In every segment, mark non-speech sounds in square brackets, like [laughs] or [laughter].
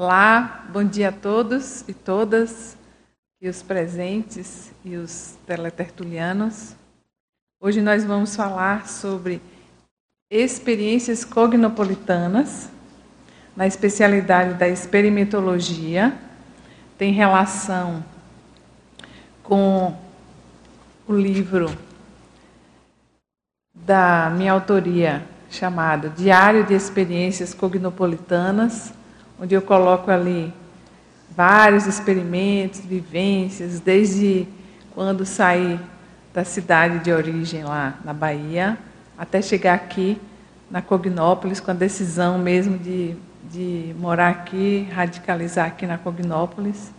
Olá, bom dia a todos e todas, e os presentes e os teletertulianos. Hoje nós vamos falar sobre experiências cognopolitanas, na especialidade da experimentologia, tem relação com o livro da minha autoria chamado Diário de Experiências Cognopolitanas, onde eu coloco ali vários experimentos, vivências, desde quando saí da cidade de origem lá na Bahia, até chegar aqui na Cognópolis, com a decisão mesmo de, de morar aqui, radicalizar aqui na Cognópolis,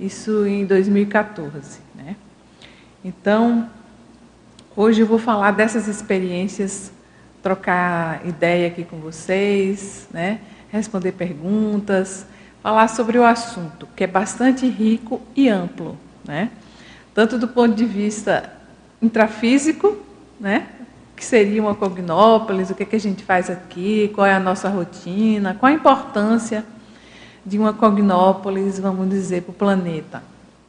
isso em 2014. Né? Então, hoje eu vou falar dessas experiências, trocar ideia aqui com vocês, né? Responder perguntas, falar sobre o assunto, que é bastante rico e amplo, né? Tanto do ponto de vista intrafísico, né? que seria uma cognópolis, o que, é que a gente faz aqui, qual é a nossa rotina, qual a importância de uma cognópolis, vamos dizer, para o planeta.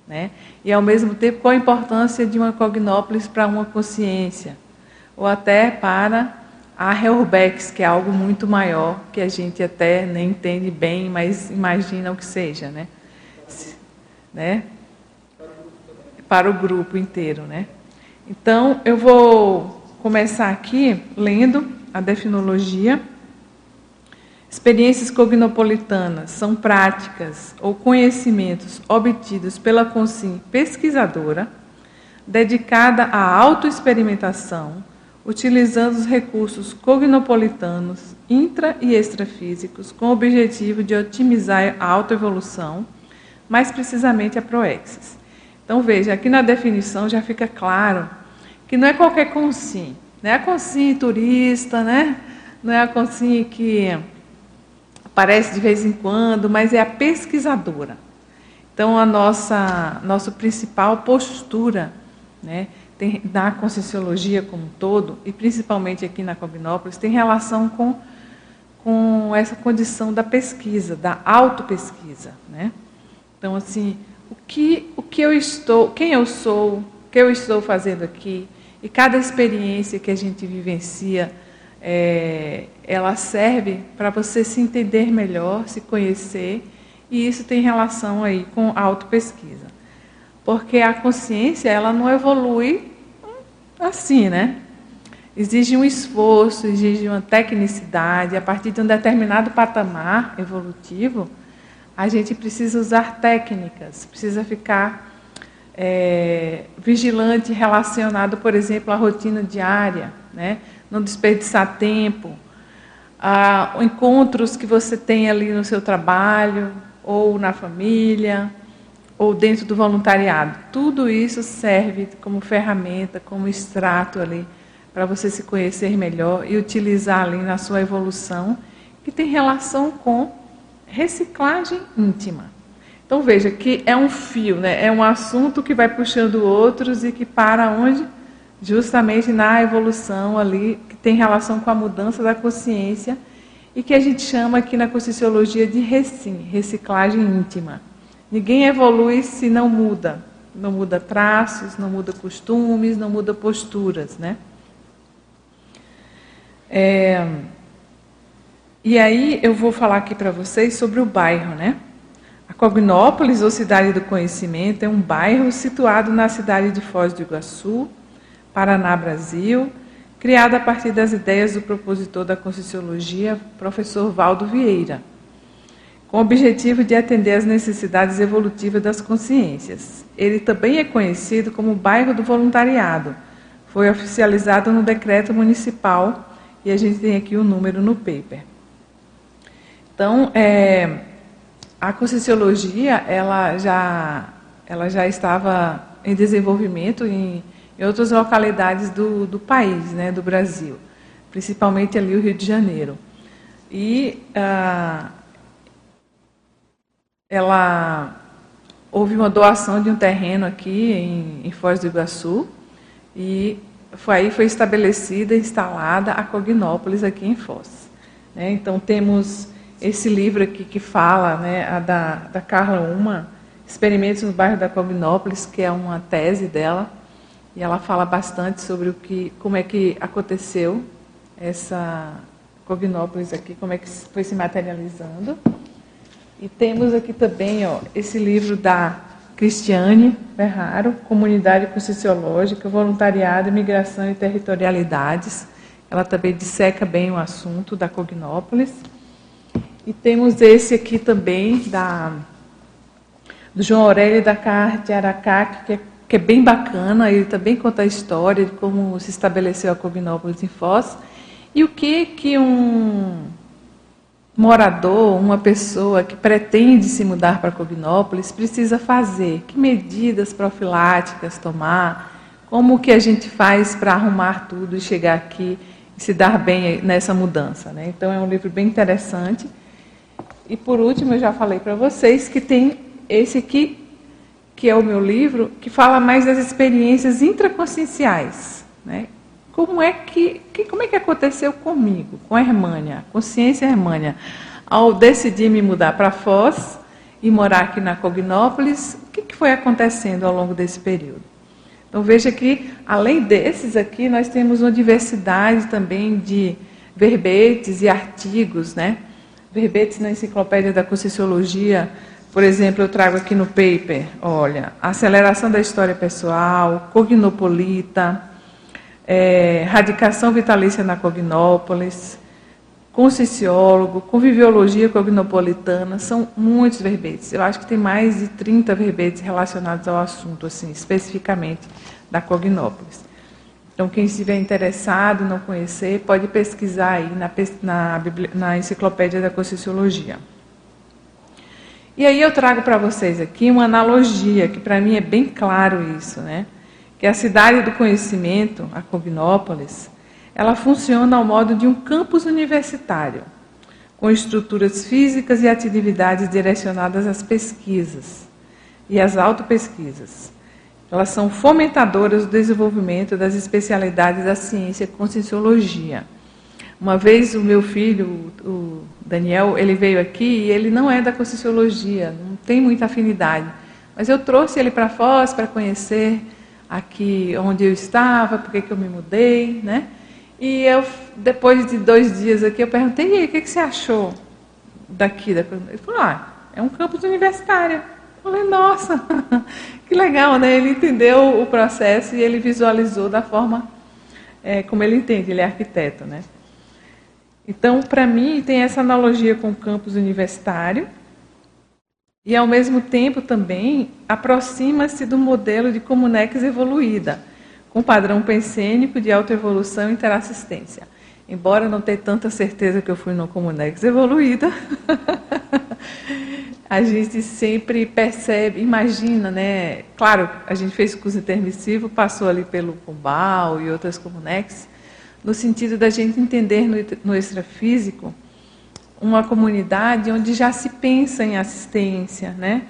Né? E, ao mesmo tempo, qual a importância de uma cognópolis para uma consciência, ou até para a Reurbex, que é algo muito maior, que a gente até nem entende bem, mas imagina o que seja, né? né? Para o grupo inteiro, né? Então, eu vou começar aqui lendo a definologia. Experiências cognopolitanas são práticas ou conhecimentos obtidos pela consciência pesquisadora dedicada à autoexperimentação, utilizando os recursos cognopolitanos intra e extrafísicos com o objetivo de otimizar a autoevolução, mais precisamente a proexis. Então veja, aqui na definição já fica claro que não é qualquer consim, não é a consim turista, né? não é a consim que aparece de vez em quando, mas é a pesquisadora. Então a nossa nossa principal postura, né, tem, na Conscienciologia como um todo, e principalmente aqui na Cognópolis, tem relação com, com essa condição da pesquisa, da autopesquisa. Né? Então, assim, o que, o que eu estou, quem eu sou, o que eu estou fazendo aqui, e cada experiência que a gente vivencia, é, ela serve para você se entender melhor, se conhecer, e isso tem relação aí com autopesquisa. Porque a consciência, ela não evolui assim, né? Exige um esforço, exige uma tecnicidade. A partir de um determinado patamar evolutivo, a gente precisa usar técnicas, precisa ficar é, vigilante relacionado, por exemplo, à rotina diária, né? não desperdiçar tempo, a encontros que você tem ali no seu trabalho ou na família, ou dentro do voluntariado. Tudo isso serve como ferramenta, como extrato ali, para você se conhecer melhor e utilizar ali na sua evolução, que tem relação com reciclagem íntima. Então veja que é um fio, né? é um assunto que vai puxando outros e que para onde? Justamente na evolução ali, que tem relação com a mudança da consciência e que a gente chama aqui na Conscienciologia de reciclagem íntima. Ninguém evolui se não muda. Não muda traços, não muda costumes, não muda posturas, né? É, e aí eu vou falar aqui para vocês sobre o bairro, né? A Cognópolis, ou Cidade do Conhecimento, é um bairro situado na cidade de Foz do Iguaçu, Paraná, Brasil, criado a partir das ideias do propositor da Conscienciologia, professor Valdo Vieira com o objetivo de atender às necessidades evolutivas das consciências. Ele também é conhecido como bairro do voluntariado. Foi oficializado no decreto municipal e a gente tem aqui o número no paper. Então, é, a conscienciologia ela já, ela já estava em desenvolvimento em, em outras localidades do, do país, né, do Brasil, principalmente ali o Rio de Janeiro. E ah, ela houve uma doação de um terreno aqui em, em Foz do Iguaçu e foi aí foi estabelecida, instalada a Cognópolis aqui em Foz. Né? Então temos esse livro aqui que fala, né, da, da Carla Uma, Experimentos no bairro da Cognópolis, que é uma tese dela, e ela fala bastante sobre o que, como é que aconteceu essa Cognópolis aqui, como é que foi se materializando. E temos aqui também ó, esse livro da Cristiane Ferraro, Comunidade Conscienciológica, Voluntariado, Imigração e Territorialidades. Ela também disseca bem o assunto da Cognópolis. E temos esse aqui também da, do João Aurélio da Carte Aracaque, que é, que é bem bacana. Ele também conta a história de como se estabeleceu a Cognópolis em Foz. E o que que um morador, uma pessoa que pretende se mudar para Cognópolis precisa fazer? Que medidas profiláticas tomar? Como que a gente faz para arrumar tudo e chegar aqui e se dar bem nessa mudança? Né? Então é um livro bem interessante. E por último, eu já falei para vocês que tem esse aqui, que é o meu livro, que fala mais das experiências intraconscienciais. Né? Como é que, que, como é que aconteceu comigo, com a Hermânia, consciência Hermânia, ao decidir me mudar para Foz e morar aqui na Cognópolis, o que, que foi acontecendo ao longo desse período? Então veja que, além desses aqui, nós temos uma diversidade também de verbetes e artigos, né? Verbetes na Enciclopédia da Conscienciologia, por exemplo, eu trago aqui no paper, olha, aceleração da história pessoal, cognopolita, é, radicação vitalícia na Cognópolis, conscienciólogo, conviviologia cognopolitana, são muitos verbetes. Eu acho que tem mais de 30 verbetes relacionados ao assunto, assim, especificamente da Cognópolis. Então, quem estiver interessado, não conhecer, pode pesquisar aí na, na, na Enciclopédia da Conscienciologia. E aí eu trago para vocês aqui uma analogia, que para mim é bem claro isso, né? Que a cidade do conhecimento, a Cognópolis, ela funciona ao modo de um campus universitário, com estruturas físicas e atividades direcionadas às pesquisas e às autopesquisas. Elas são fomentadoras do desenvolvimento das especialidades da ciência conscienciologia. Uma vez o meu filho, o Daniel, ele veio aqui e ele não é da conscienciologia, não tem muita afinidade. Mas eu trouxe ele para Foz para conhecer aqui onde eu estava, por que eu me mudei, né? E eu, depois de dois dias aqui, eu perguntei, e aí, o que, que você achou daqui? Ele falou, ah, é um campus universitário. Eu falei, nossa, [laughs] que legal, né? Ele entendeu o processo e ele visualizou da forma é, como ele entende, ele é arquiteto, né? Então, para mim, tem essa analogia com o campus universitário, e, ao mesmo tempo, também aproxima-se do modelo de Comunex evoluída, com padrão pensênico de autoevolução e interassistência. Embora não tenha tanta certeza que eu fui no Comunex evoluída, [laughs] a gente sempre percebe, imagina, né? Claro, a gente fez curso intermissivo, passou ali pelo Pombal e outras Comunex, no sentido da gente entender no, no extrafísico uma comunidade onde já se pensa em assistência, né?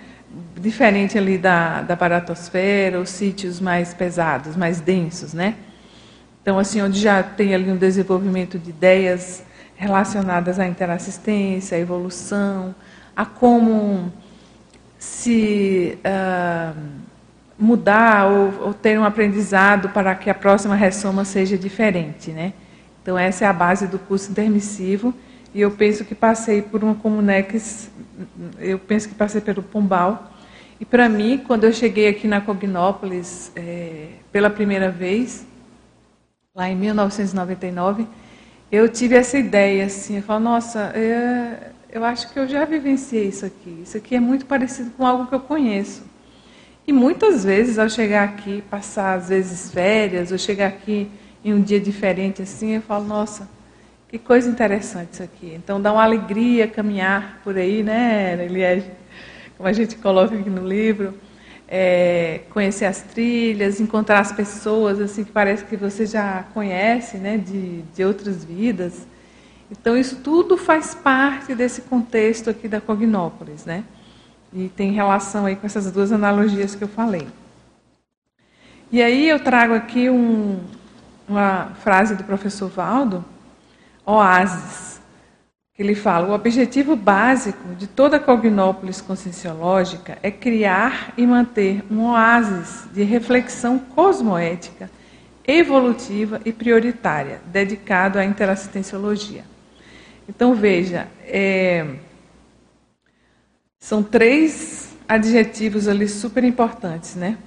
diferente ali da, da baratosfera, os sítios mais pesados, mais densos. Né? Então, assim, onde já tem ali um desenvolvimento de ideias relacionadas à interassistência, à evolução, a como se uh, mudar ou, ou, ter um aprendizado para que a próxima ressoma seja diferente. Né? Então, essa é a base do curso intermissivo e eu penso que passei por uma Comunex, eu penso que passei pelo Pombal. E para mim, quando eu cheguei aqui na Cognópolis é, pela primeira vez, lá em 1999, eu tive essa ideia assim, eu falo, nossa, é, eu acho que eu já vivenciei isso aqui. Isso aqui é muito parecido com algo que eu conheço. E muitas vezes, ao chegar aqui, passar às vezes férias, ou chegar aqui em um dia diferente assim, eu falo, nossa, que coisa interessante isso aqui. Então dá uma alegria caminhar por aí, né, Eliege? Como a gente coloca aqui no livro. É, conhecer as trilhas, encontrar as pessoas assim que parece que você já conhece, né, de, de outras vidas. Então isso tudo faz parte desse contexto aqui da Cognópolis, né? E tem relação aí com essas duas analogias que eu falei. E aí eu trago aqui um, uma frase do professor Valdo, oásis. Ele fala: o objetivo básico de toda cognópolis conscienciológica é criar e manter um oásis de reflexão cosmoética, evolutiva e prioritária, dedicado à interassistenciologia. Então, veja, é, são três adjetivos ali super importantes, né?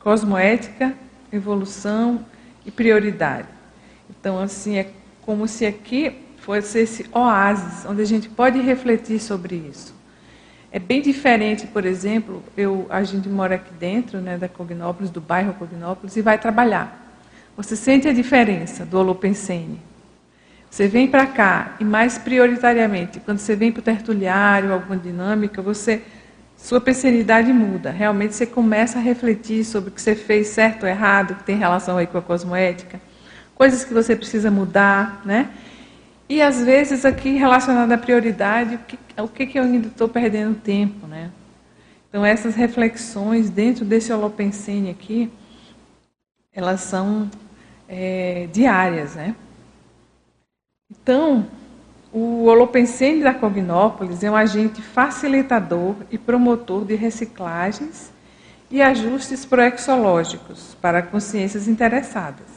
Cosmoética, evolução e prioridade. Então, assim, é como se aqui fosse esse oásis, onde a gente pode refletir sobre isso. É bem diferente, por exemplo, eu, a gente mora aqui dentro né, da Cognópolis, do bairro Cognópolis, e vai trabalhar. Você sente a diferença do Holopensene. Você vem para cá, e mais prioritariamente, quando você vem para o tertuliário, alguma dinâmica, você sua pensenidade muda. Realmente você começa a refletir sobre o que você fez certo ou errado, que tem relação aí com a cosmoética, coisas que você precisa mudar, né? E às vezes aqui relacionado à prioridade, o que, o que, que eu ainda estou perdendo tempo, né? Então essas reflexões dentro desse holopensene aqui, elas são é, diárias, né? Então, o holopensene da Cognópolis é um agente facilitador e promotor de reciclagens e ajustes proexológicos para consciências interessadas.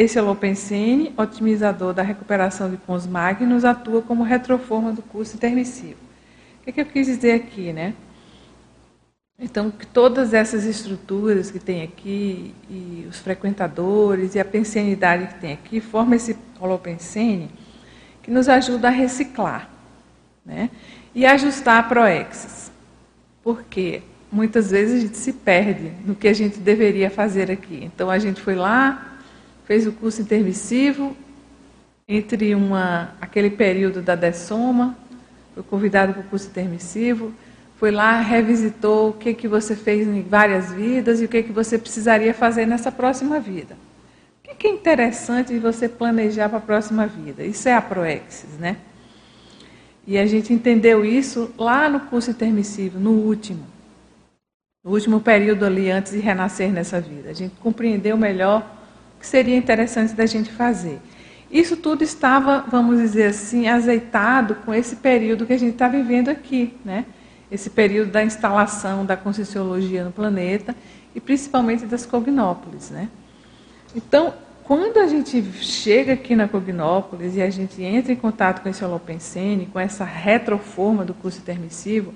Esse holopensene, otimizador da recuperação de cons magnos, atua como retroforma do curso intermissivo. O que, é que eu quis dizer aqui, né? Então, que todas essas estruturas que tem aqui, e os frequentadores, e a pensenidade que tem aqui, formam esse holopensene que nos ajuda a reciclar, né? E ajustar a proexis. Porque muitas vezes a gente se perde no que a gente deveria fazer aqui. Então, a gente foi lá, fez o curso intermissivo, entre uma, aquele período da dessoma, foi convidado para o curso intermissivo, foi lá, revisitou o que, que você fez em várias vidas e o que, que você precisaria fazer nessa próxima vida. O que, que é interessante você planejar para a próxima vida? Isso é a proexis, né? E a gente entendeu isso lá no curso intermissivo, no último. No último período ali, antes de renascer nessa vida. A gente compreendeu melhor que seria interessante da gente fazer. Isso tudo estava, vamos dizer assim, azeitado com esse período que a gente está vivendo aqui, né? Esse período da instalação da Conscienciologia no planeta e principalmente das cognópolis, né? Então, quando a gente chega aqui na Cognópolis e a gente entra em contato com esse holopensene, com essa retroforma do curso intermissivo,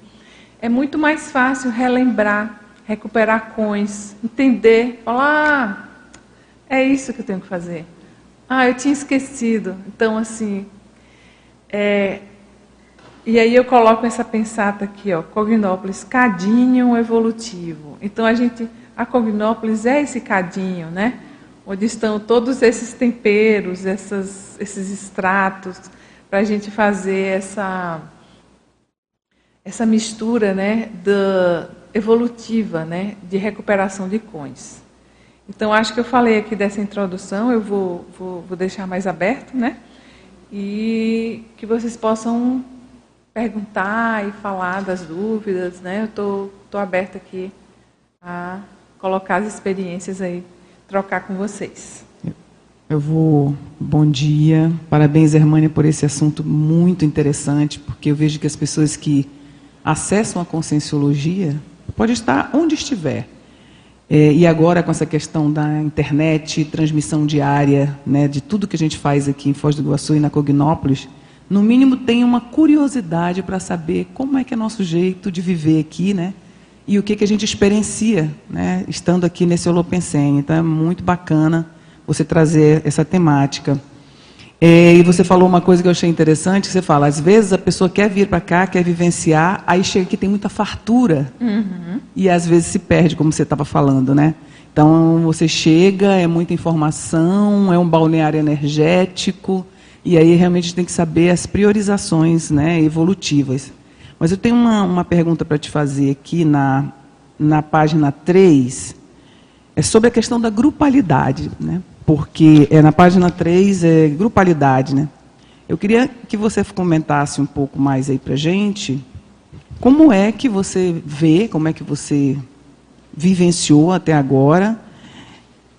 é muito mais fácil relembrar, recuperar coins, entender, falar, ah, é isso que eu tenho que fazer. Ah, eu tinha esquecido. Então, assim. É... E aí eu coloco essa pensata aqui, ó, Cognópolis, cadinho evolutivo. Então a gente, a Cognópolis é esse cadinho, né? Onde estão todos esses temperos, essas, esses extratos, para a gente fazer essa essa mistura, né, da evolutiva, né, de recuperação de cões. Então, acho que eu falei aqui dessa introdução, eu vou, vou, vou deixar mais aberto, né? E que vocês possam perguntar e falar das dúvidas, né? Eu estou tô, tô aberta aqui a colocar as experiências aí, trocar com vocês. Eu vou. Bom dia. Parabéns, Hermânia, por esse assunto muito interessante, porque eu vejo que as pessoas que acessam a conscienciologia pode estar onde estiver, é, e agora com essa questão da internet, transmissão diária, né, de tudo que a gente faz aqui em Foz do Iguaçu e na Cognópolis, no mínimo tem uma curiosidade para saber como é que é nosso jeito de viver aqui, né? E o que, que a gente experiencia, né, estando aqui nesse Holopensene. Então é muito bacana você trazer essa temática. É, e você falou uma coisa que eu achei interessante, você fala, às vezes a pessoa quer vir para cá, quer vivenciar, aí chega aqui tem muita fartura. Uhum. E às vezes se perde, como você estava falando, né? Então você chega, é muita informação, é um balneário energético, e aí realmente tem que saber as priorizações né, evolutivas. Mas eu tenho uma, uma pergunta para te fazer aqui na, na página 3, é sobre a questão da grupalidade. Né? Porque é na página 3 é grupalidade, né? Eu queria que você comentasse um pouco mais aí para gente como é que você vê, como é que você vivenciou até agora,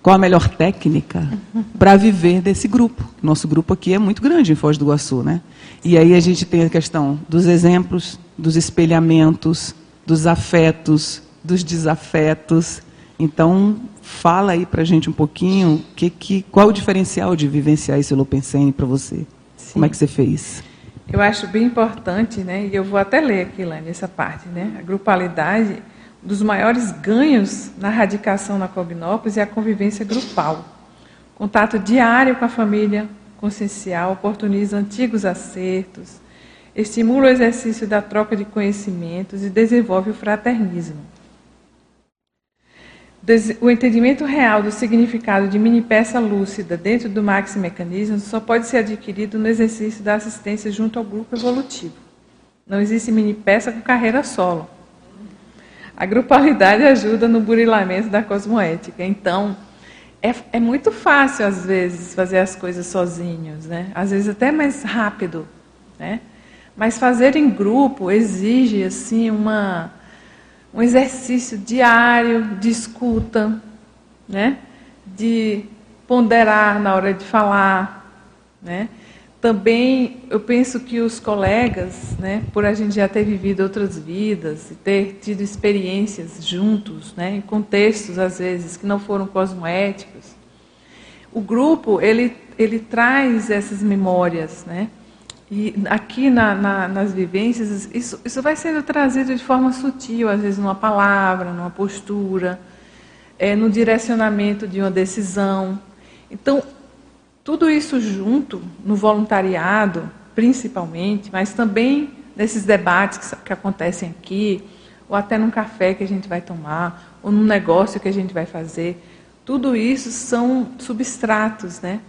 qual a melhor técnica [laughs] para viver desse grupo. Nosso grupo aqui é muito grande em Foz do Iguaçu, né? E aí a gente tem a questão dos exemplos, dos espelhamentos, dos afetos, dos desafetos. Então, fala aí para a gente um pouquinho que, que, qual o diferencial de vivenciar esse Lopensene para você. Sim. Como é que você fez? Eu acho bem importante, né? E eu vou até ler aqui, lá nessa parte, né? A grupalidade, dos maiores ganhos na radicação na Cognópolis é a convivência grupal. Contato diário com a família consciencial oportuniza antigos acertos, estimula o exercício da troca de conhecimentos e desenvolve o fraternismo. O entendimento real do significado de mini peça lúcida dentro do maxi mecanismo só pode ser adquirido no exercício da assistência junto ao grupo evolutivo. Não existe mini peça com carreira solo. A grupalidade ajuda no burilamento da cosmoética. Então, é, é, muito fácil, às vezes, fazer as coisas sozinhos, né? às vezes até mais rápido. Né? Mas fazer em grupo exige assim, uma, um exercício diário de escuta, né? de ponderar na hora de falar. Né? Também eu penso que os colegas, né, por a gente já ter vivido outras vidas e ter tido experiências juntos, né, em contextos às vezes que não foram cosmoéticos, o grupo ele ele traz essas memórias, né? E aqui na, na, nas vivências, isso, isso vai sendo trazido de forma sutil, às vezes numa palavra, numa postura, é, no direcionamento de uma decisão. Então, tudo isso junto, no voluntariado, principalmente, mas também nesses debates que, que acontecem aqui, ou até num café que a gente vai tomar, ou num negócio que a gente vai fazer, tudo isso são substratos, né?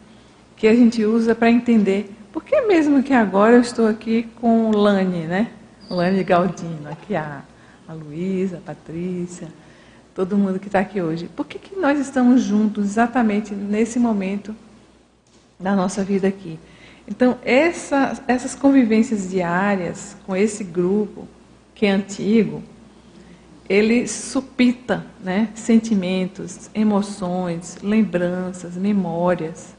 Que a gente usa para entender por que mesmo que agora eu estou aqui com o Lani, né? Lani Galdino, aqui a, a Luísa, a Patrícia, todo mundo que está aqui hoje. Por que, que nós estamos juntos exatamente nesse momento da nossa vida aqui? Então, essa, essas convivências diárias com esse grupo, que é antigo, ele supita né, sentimentos, emoções, lembranças, memórias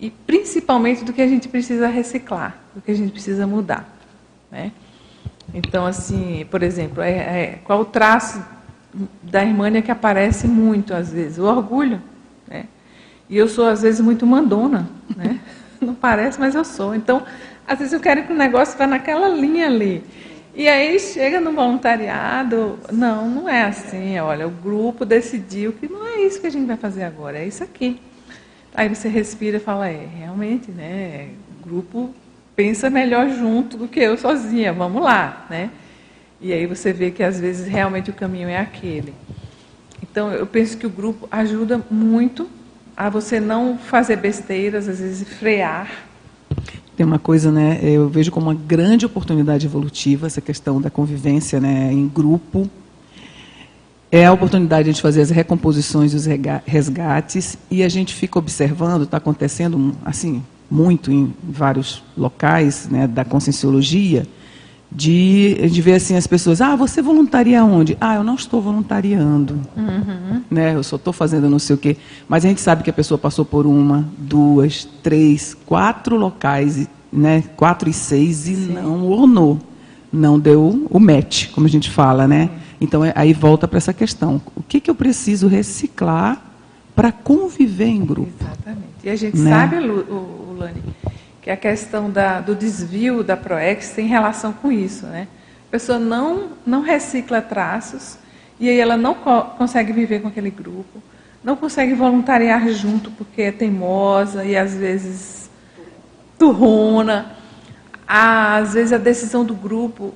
e principalmente do que a gente precisa reciclar, do que a gente precisa mudar. Né? Então, assim, por exemplo, é, é, qual o traço da Irmânia que aparece muito às vezes? O orgulho. Né? E eu sou, às vezes, muito mandona. Né? [laughs] Não parece, mas eu sou. Então, às vezes eu quero que o negócio vá naquela linha ali. E aí chega no voluntariado, não, não é assim. Olha, o grupo decidiu que não é isso que a gente vai fazer agora, é isso aqui. Aí você respira e fala, é, realmente, né? O grupo pensa melhor junto do que eu sozinha, vamos lá, né? E aí você vê que às vezes realmente o caminho é aquele. Então eu penso que o grupo ajuda muito a você não fazer besteiras, às vezes frear. Tem uma coisa, né? Eu vejo como uma grande oportunidade evolutiva essa questão da convivência, né, em grupo é a oportunidade de a gente fazer as recomposições e os resgates e a gente fica observando, está acontecendo assim muito em vários locais né, da conscienciologia, de, de ver assim as pessoas, ah, você voluntaria onde? Ah, eu não estou voluntariando, uhum. né? Eu só estou fazendo não sei o quê. Mas a gente sabe que a pessoa passou por uma, duas, três, quatro locais, né? Quatro e seis e Sim. não ornou, não deu o match, como a gente fala, né? Então, é, aí volta para essa questão. O que, que eu preciso reciclar para conviver em grupo? Exatamente. E a gente né? sabe, o, Lani, que a questão da, do desvio da ProEx tem relação com isso. Né? A pessoa não, não recicla traços e aí ela não co consegue viver com aquele grupo, não consegue voluntariar junto porque é teimosa e às vezes turrona. Às vezes a decisão do grupo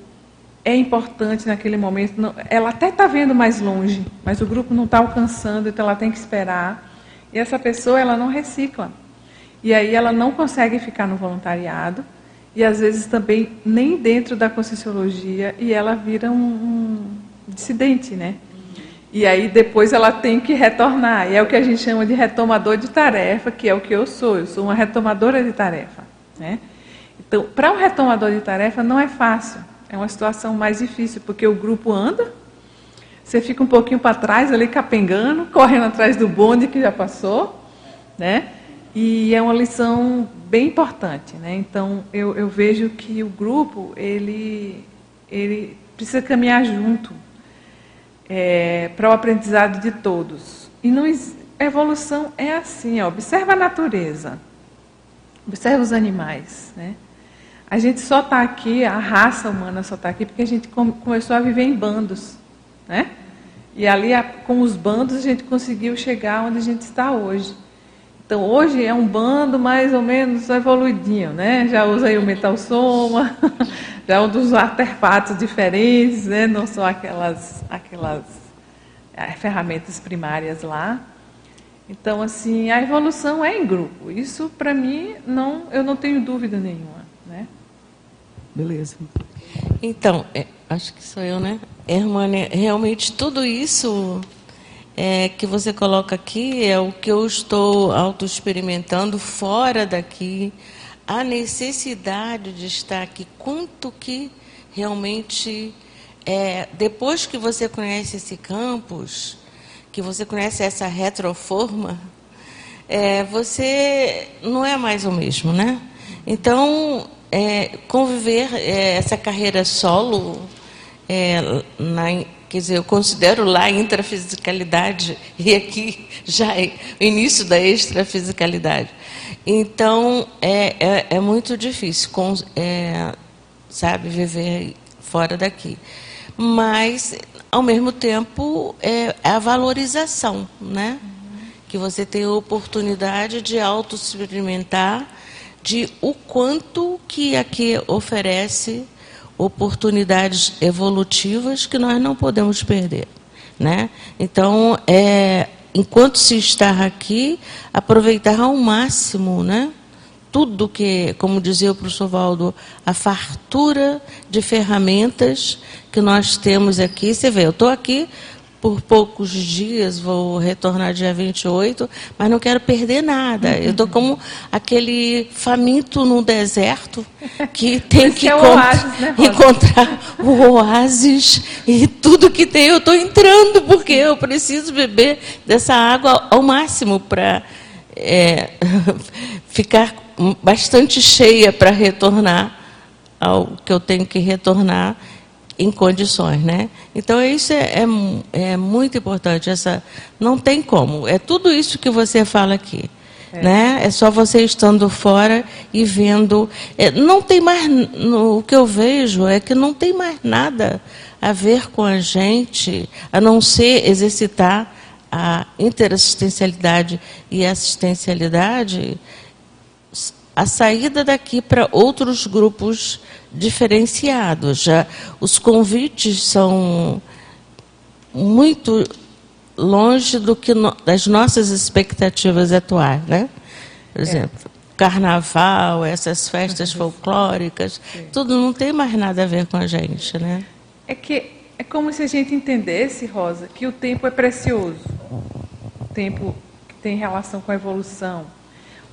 é importante naquele momento. Não, ela até está vendo mais longe, mas o grupo não está alcançando, então ela tem que esperar. E essa pessoa ela não recicla. E aí ela não consegue ficar no voluntariado e às vezes também nem dentro da conscienciologia e ela vira um, um dissidente, né? E aí depois ela tem que retornar. E é o que a gente chama de retomador de tarefa, que é o que eu sou. Eu sou uma retomadora de tarefa, né? Então, para um retomador de tarefa não é fácil é uma situação mais difícil, porque o grupo anda, você fica um pouquinho para trás ali capengando, correndo atrás do bonde que já passou, né? E é uma lição bem importante, né? Então eu, eu vejo que o grupo ele ele precisa caminhar junto é, para o aprendizado de todos. E não, a evolução é assim, ó, observa a natureza, observa os animais, né? A gente só está aqui, a raça humana só está aqui porque a gente começou a viver em bandos, né? E ali, com os bandos, a gente conseguiu chegar onde a gente está hoje. Então, hoje é um bando mais ou menos evoluidinho, né? Já usa aí o metal soma, [laughs] já usa artefatos diferentes, né? Não só aquelas, aquelas é, ferramentas primárias lá. Então, assim, a evolução é em grupo. Isso, para mim, não, eu não tenho dúvida nenhuma? Beleza. Então, é, acho que sou eu, né? Hermânia, realmente tudo isso é, que você coloca aqui é o que eu estou auto-experimentando fora daqui, a necessidade de estar aqui, quanto que realmente, é, depois que você conhece esse campus, que você conhece essa retroforma, é, você não é mais o mesmo, né? Então, é, conviver é, essa carreira solo é, na, quer dizer, eu considero lá a intrafisicalidade [laughs] e aqui já é o início da extrafisicalidade. Então é, é, é muito difícil, com, é, sabe, viver fora daqui. Mas ao mesmo tempo é a valorização, né? Que você tem a oportunidade de auto-experimentar de o quanto que aqui oferece oportunidades evolutivas que nós não podemos perder. Né? Então, é, enquanto se está aqui, aproveitar ao máximo né? tudo que, como dizia o professor Valdo, a fartura de ferramentas que nós temos aqui. Você vê, eu estou aqui por poucos dias, vou retornar dia 28, mas não quero perder nada. Eu estou como aquele faminto no deserto que [laughs] tem que é o oásis, né, encontrar o oásis e tudo que tem. Eu estou entrando, porque eu preciso beber dessa água ao máximo para é, [laughs] ficar bastante cheia para retornar ao que eu tenho que retornar em condições, né? Então isso é, é, é, muito importante. Essa não tem como. É tudo isso que você fala aqui, é. né? É só você estando fora e vendo. É, não tem mais. No, o que eu vejo é que não tem mais nada a ver com a gente, a não ser exercitar a interassistencialidade e assistencialidade a saída daqui para outros grupos diferenciados. Já os convites são muito longe do que no, das nossas expectativas atuais, né? Por é. exemplo, é. carnaval, essas festas folclóricas, Sim. tudo não tem mais nada a ver com a gente, né? É que é como se a gente entendesse, Rosa, que o tempo é precioso. O tempo que tem relação com a evolução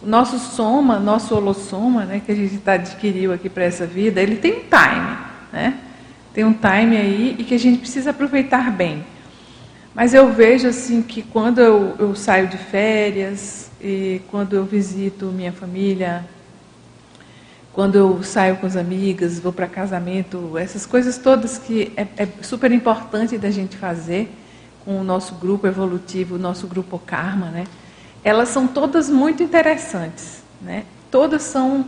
o nosso soma, nosso holossoma, né, que a gente tá, adquiriu aqui para essa vida, ele tem um time, né? Tem um time aí e que a gente precisa aproveitar bem. Mas eu vejo assim que quando eu, eu saio de férias e quando eu visito minha família, quando eu saio com as amigas, vou para casamento, essas coisas todas que é, é, super importante da gente fazer com o nosso grupo evolutivo, o nosso grupo Karma, né? Elas são todas muito interessantes. Né? Todas são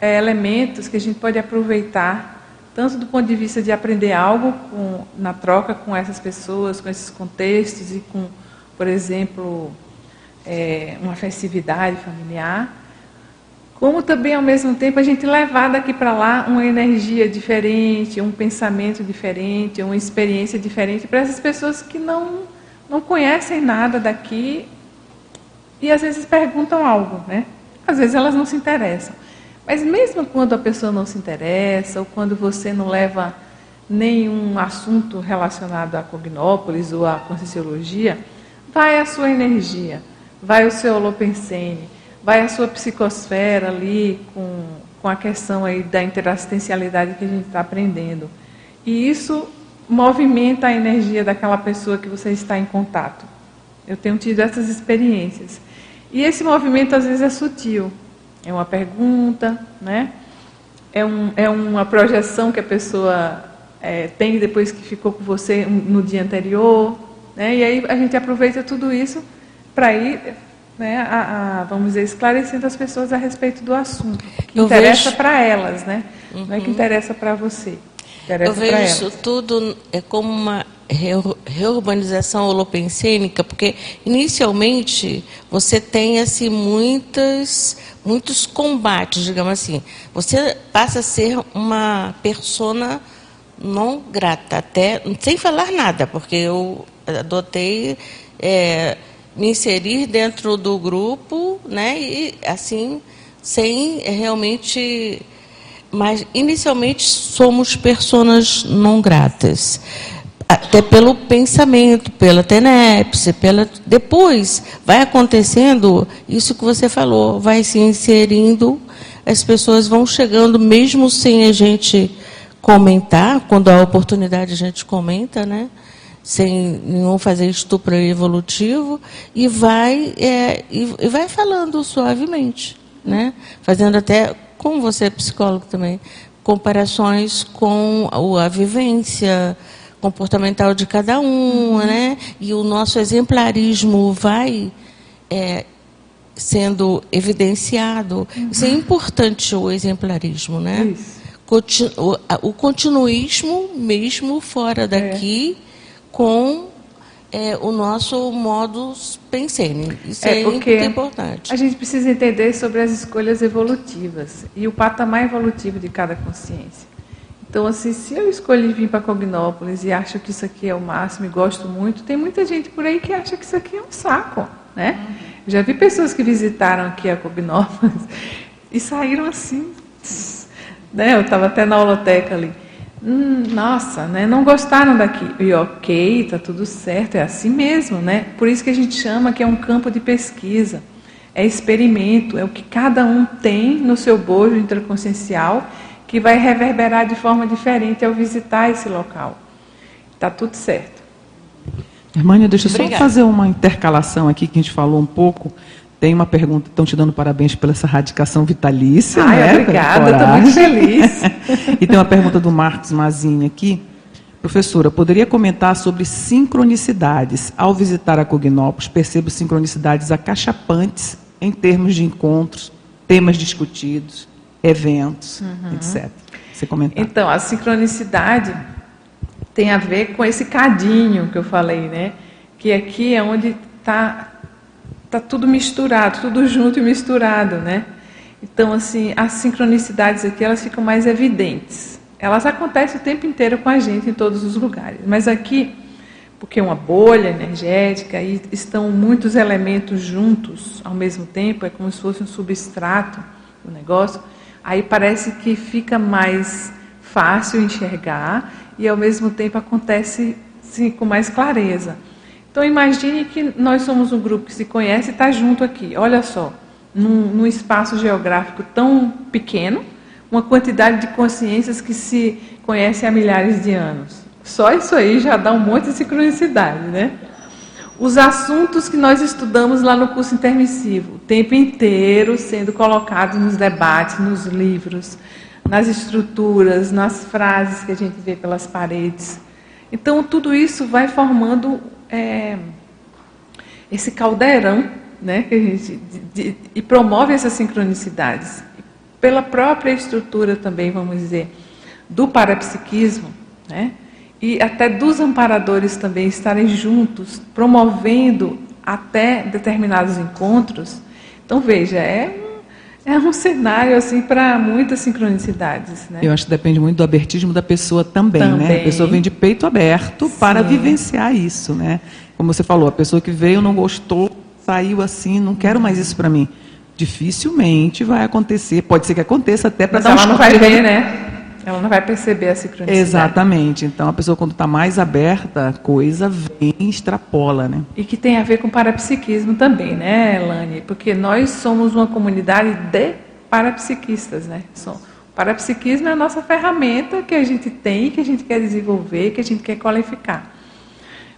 é, elementos que a gente pode aproveitar, tanto do ponto de vista de aprender algo com, na troca com essas pessoas, com esses contextos e com, por exemplo, é, uma festividade familiar, como também, ao mesmo tempo, a gente levar daqui para lá uma energia diferente, um pensamento diferente, uma experiência diferente para essas pessoas que não, não conhecem nada daqui e às vezes perguntam algo, né? Às vezes elas não se interessam. Mas mesmo quando a pessoa não se interessa, ou quando você não leva nenhum assunto relacionado a Cognópolis ou à Conscienciologia, vai a sua energia, vai o seu holopensene, vai a sua psicosfera ali com, com a questão aí da interassistencialidade que a gente está aprendendo. E isso movimenta a energia daquela pessoa que você está em contato. Eu tenho tido essas experiências. E esse movimento às vezes é sutil. É uma pergunta, né? É, um, é uma projeção que a pessoa é, tem depois que ficou com você no dia anterior. Né? E aí a gente aproveita tudo isso para ir, né, a, a, vamos dizer, esclarecendo as pessoas a respeito do assunto. Que Eu interessa vejo... para elas, né? Uhum. Não é que uhum. interessa para você. Eu vejo isso tudo é como uma reurbanização holopensênica, porque inicialmente você tem assim muitas muitos combates, digamos assim. Você passa a ser uma persona não grata, até sem falar nada, porque eu adotei é, me inserir dentro do grupo, né? E assim, sem realmente. Mas inicialmente somos pessoas não gratas. Até pelo pensamento, pela tenepse, pela. Depois vai acontecendo isso que você falou, vai se inserindo, as pessoas vão chegando, mesmo sem a gente comentar, quando há oportunidade a gente comenta, né? sem não fazer estupro evolutivo e vai é, e, vai falando suavemente, né? Fazendo até, como você é psicólogo também, comparações com a, vivência comportamental de cada um, uhum. né? E o nosso exemplarismo vai é, sendo evidenciado. Uhum. Isso é importante o exemplarismo, né? Isso. o, o continuismo mesmo fora daqui. É com é, o nosso modus pensene. Isso é, é muito importante. A gente precisa entender sobre as escolhas evolutivas e o patamar evolutivo de cada consciência. Então, assim, se eu escolhi vir para Cognópolis e acho que isso aqui é o máximo e gosto muito, tem muita gente por aí que acha que isso aqui é um saco, né? Uhum. Já vi pessoas que visitaram aqui a Cognópolis [laughs] e saíram assim, [laughs] né? Eu estava até na holoteca ali hum, nossa, né, não gostaram daqui. E ok, está tudo certo, é assim mesmo, né? Por isso que a gente chama que é um campo de pesquisa, é experimento, é o que cada um tem no seu bojo intraconsciencial que vai reverberar de forma diferente ao visitar esse local. Está tudo certo. Hermânia, deixa eu só fazer uma intercalação aqui que a gente falou um pouco tem uma pergunta, estão te dando parabéns pela essa radicação vitalícia. Ai, né? obrigada, estou muito feliz. [laughs] e tem uma pergunta do Marcos Mazini aqui. Professora, poderia comentar sobre sincronicidades? Ao visitar a Cognópolis, percebo sincronicidades acachapantes em termos de encontros, temas discutidos, eventos, uhum. etc. Você comentar. Então, a sincronicidade tem a ver com esse cadinho que eu falei, né? Que aqui é onde está está tudo misturado, tudo junto e misturado, né? Então, assim, as sincronicidades aqui, elas ficam mais evidentes. Elas acontecem o tempo inteiro com a gente em todos os lugares. Mas aqui, porque é uma bolha energética e estão muitos elementos juntos ao mesmo tempo, é como se fosse um substrato do negócio, aí parece que fica mais fácil enxergar e ao mesmo tempo acontece sim, com mais clareza. Então imagine que nós somos um grupo que se conhece e está junto aqui. Olha só, num, num, espaço geográfico tão pequeno, uma quantidade de consciências que se conhecem há milhares de anos. Só isso aí já dá um monte de sincronicidade, né? Os assuntos que nós estudamos lá no curso intermissivo, o tempo inteiro sendo colocados nos debates, nos livros, nas estruturas, nas frases que a gente vê pelas paredes. Então, tudo isso vai formando é, esse caldeirão né, que a gente, de, de, e promove essas sincronicidades. Pela própria estrutura também, vamos dizer, do parapsiquismo, né, e até dos amparadores também estarem juntos, promovendo até determinados encontros. Então, veja, é é um cenário assim para muitas sincronicidades. Né? Eu acho que depende muito do abertismo da pessoa também, também. né? A pessoa vem de peito aberto Sim. para vivenciar isso, né? Como você falou, a pessoa que veio não gostou, saiu assim, não quero mais isso para mim. Dificilmente vai acontecer. Pode ser que aconteça até para dar ela não vai ver, né? Ela não vai perceber a sincronicidade. Exatamente. Então, a pessoa, quando está mais aberta, a coisa vem e extrapola, né? E que tem a ver com parapsiquismo também, né, Elane? Porque nós somos uma comunidade de parapsiquistas, né? Parapsiquismo é a nossa ferramenta que a gente tem, que a gente quer desenvolver, que a gente quer qualificar.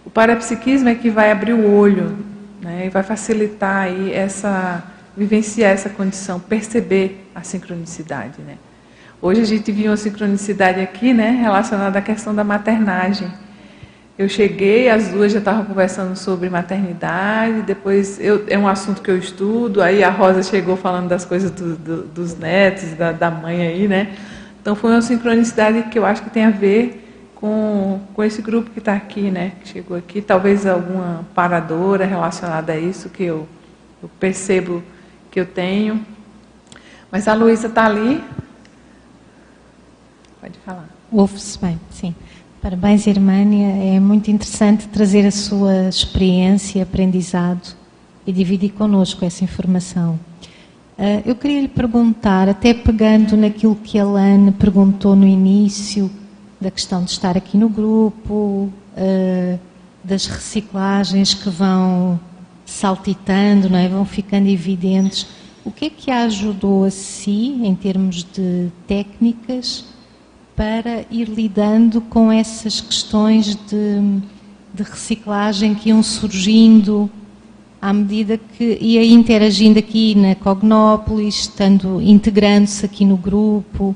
O parapsiquismo é que vai abrir o olho, né, e vai facilitar aí essa vivenciar essa condição, perceber a sincronicidade, né? Hoje a gente viu uma sincronicidade aqui, né, relacionada à questão da maternagem. Eu cheguei, as duas já estavam conversando sobre maternidade, depois eu, é um assunto que eu estudo, aí a Rosa chegou falando das coisas do, do, dos netos, da, da mãe aí, né? Então foi uma sincronicidade que eu acho que tem a ver com, com esse grupo que está aqui, né? Que chegou aqui, talvez alguma paradora relacionada a isso que eu, eu percebo que eu tenho. Mas a Luísa está ali. Pode falar. Ouve-se bem, sim. Parabéns, Irmânia. É muito interessante trazer a sua experiência, aprendizado e dividir connosco essa informação. Uh, eu queria lhe perguntar, até pegando naquilo que a Lane perguntou no início, da questão de estar aqui no grupo, uh, das reciclagens que vão saltitando, não é? vão ficando evidentes. O que é que a ajudou a si, em termos de técnicas, para ir lidando com essas questões de, de reciclagem que iam surgindo à medida que ia interagindo aqui na Cognópolis, estando integrando-se aqui no grupo?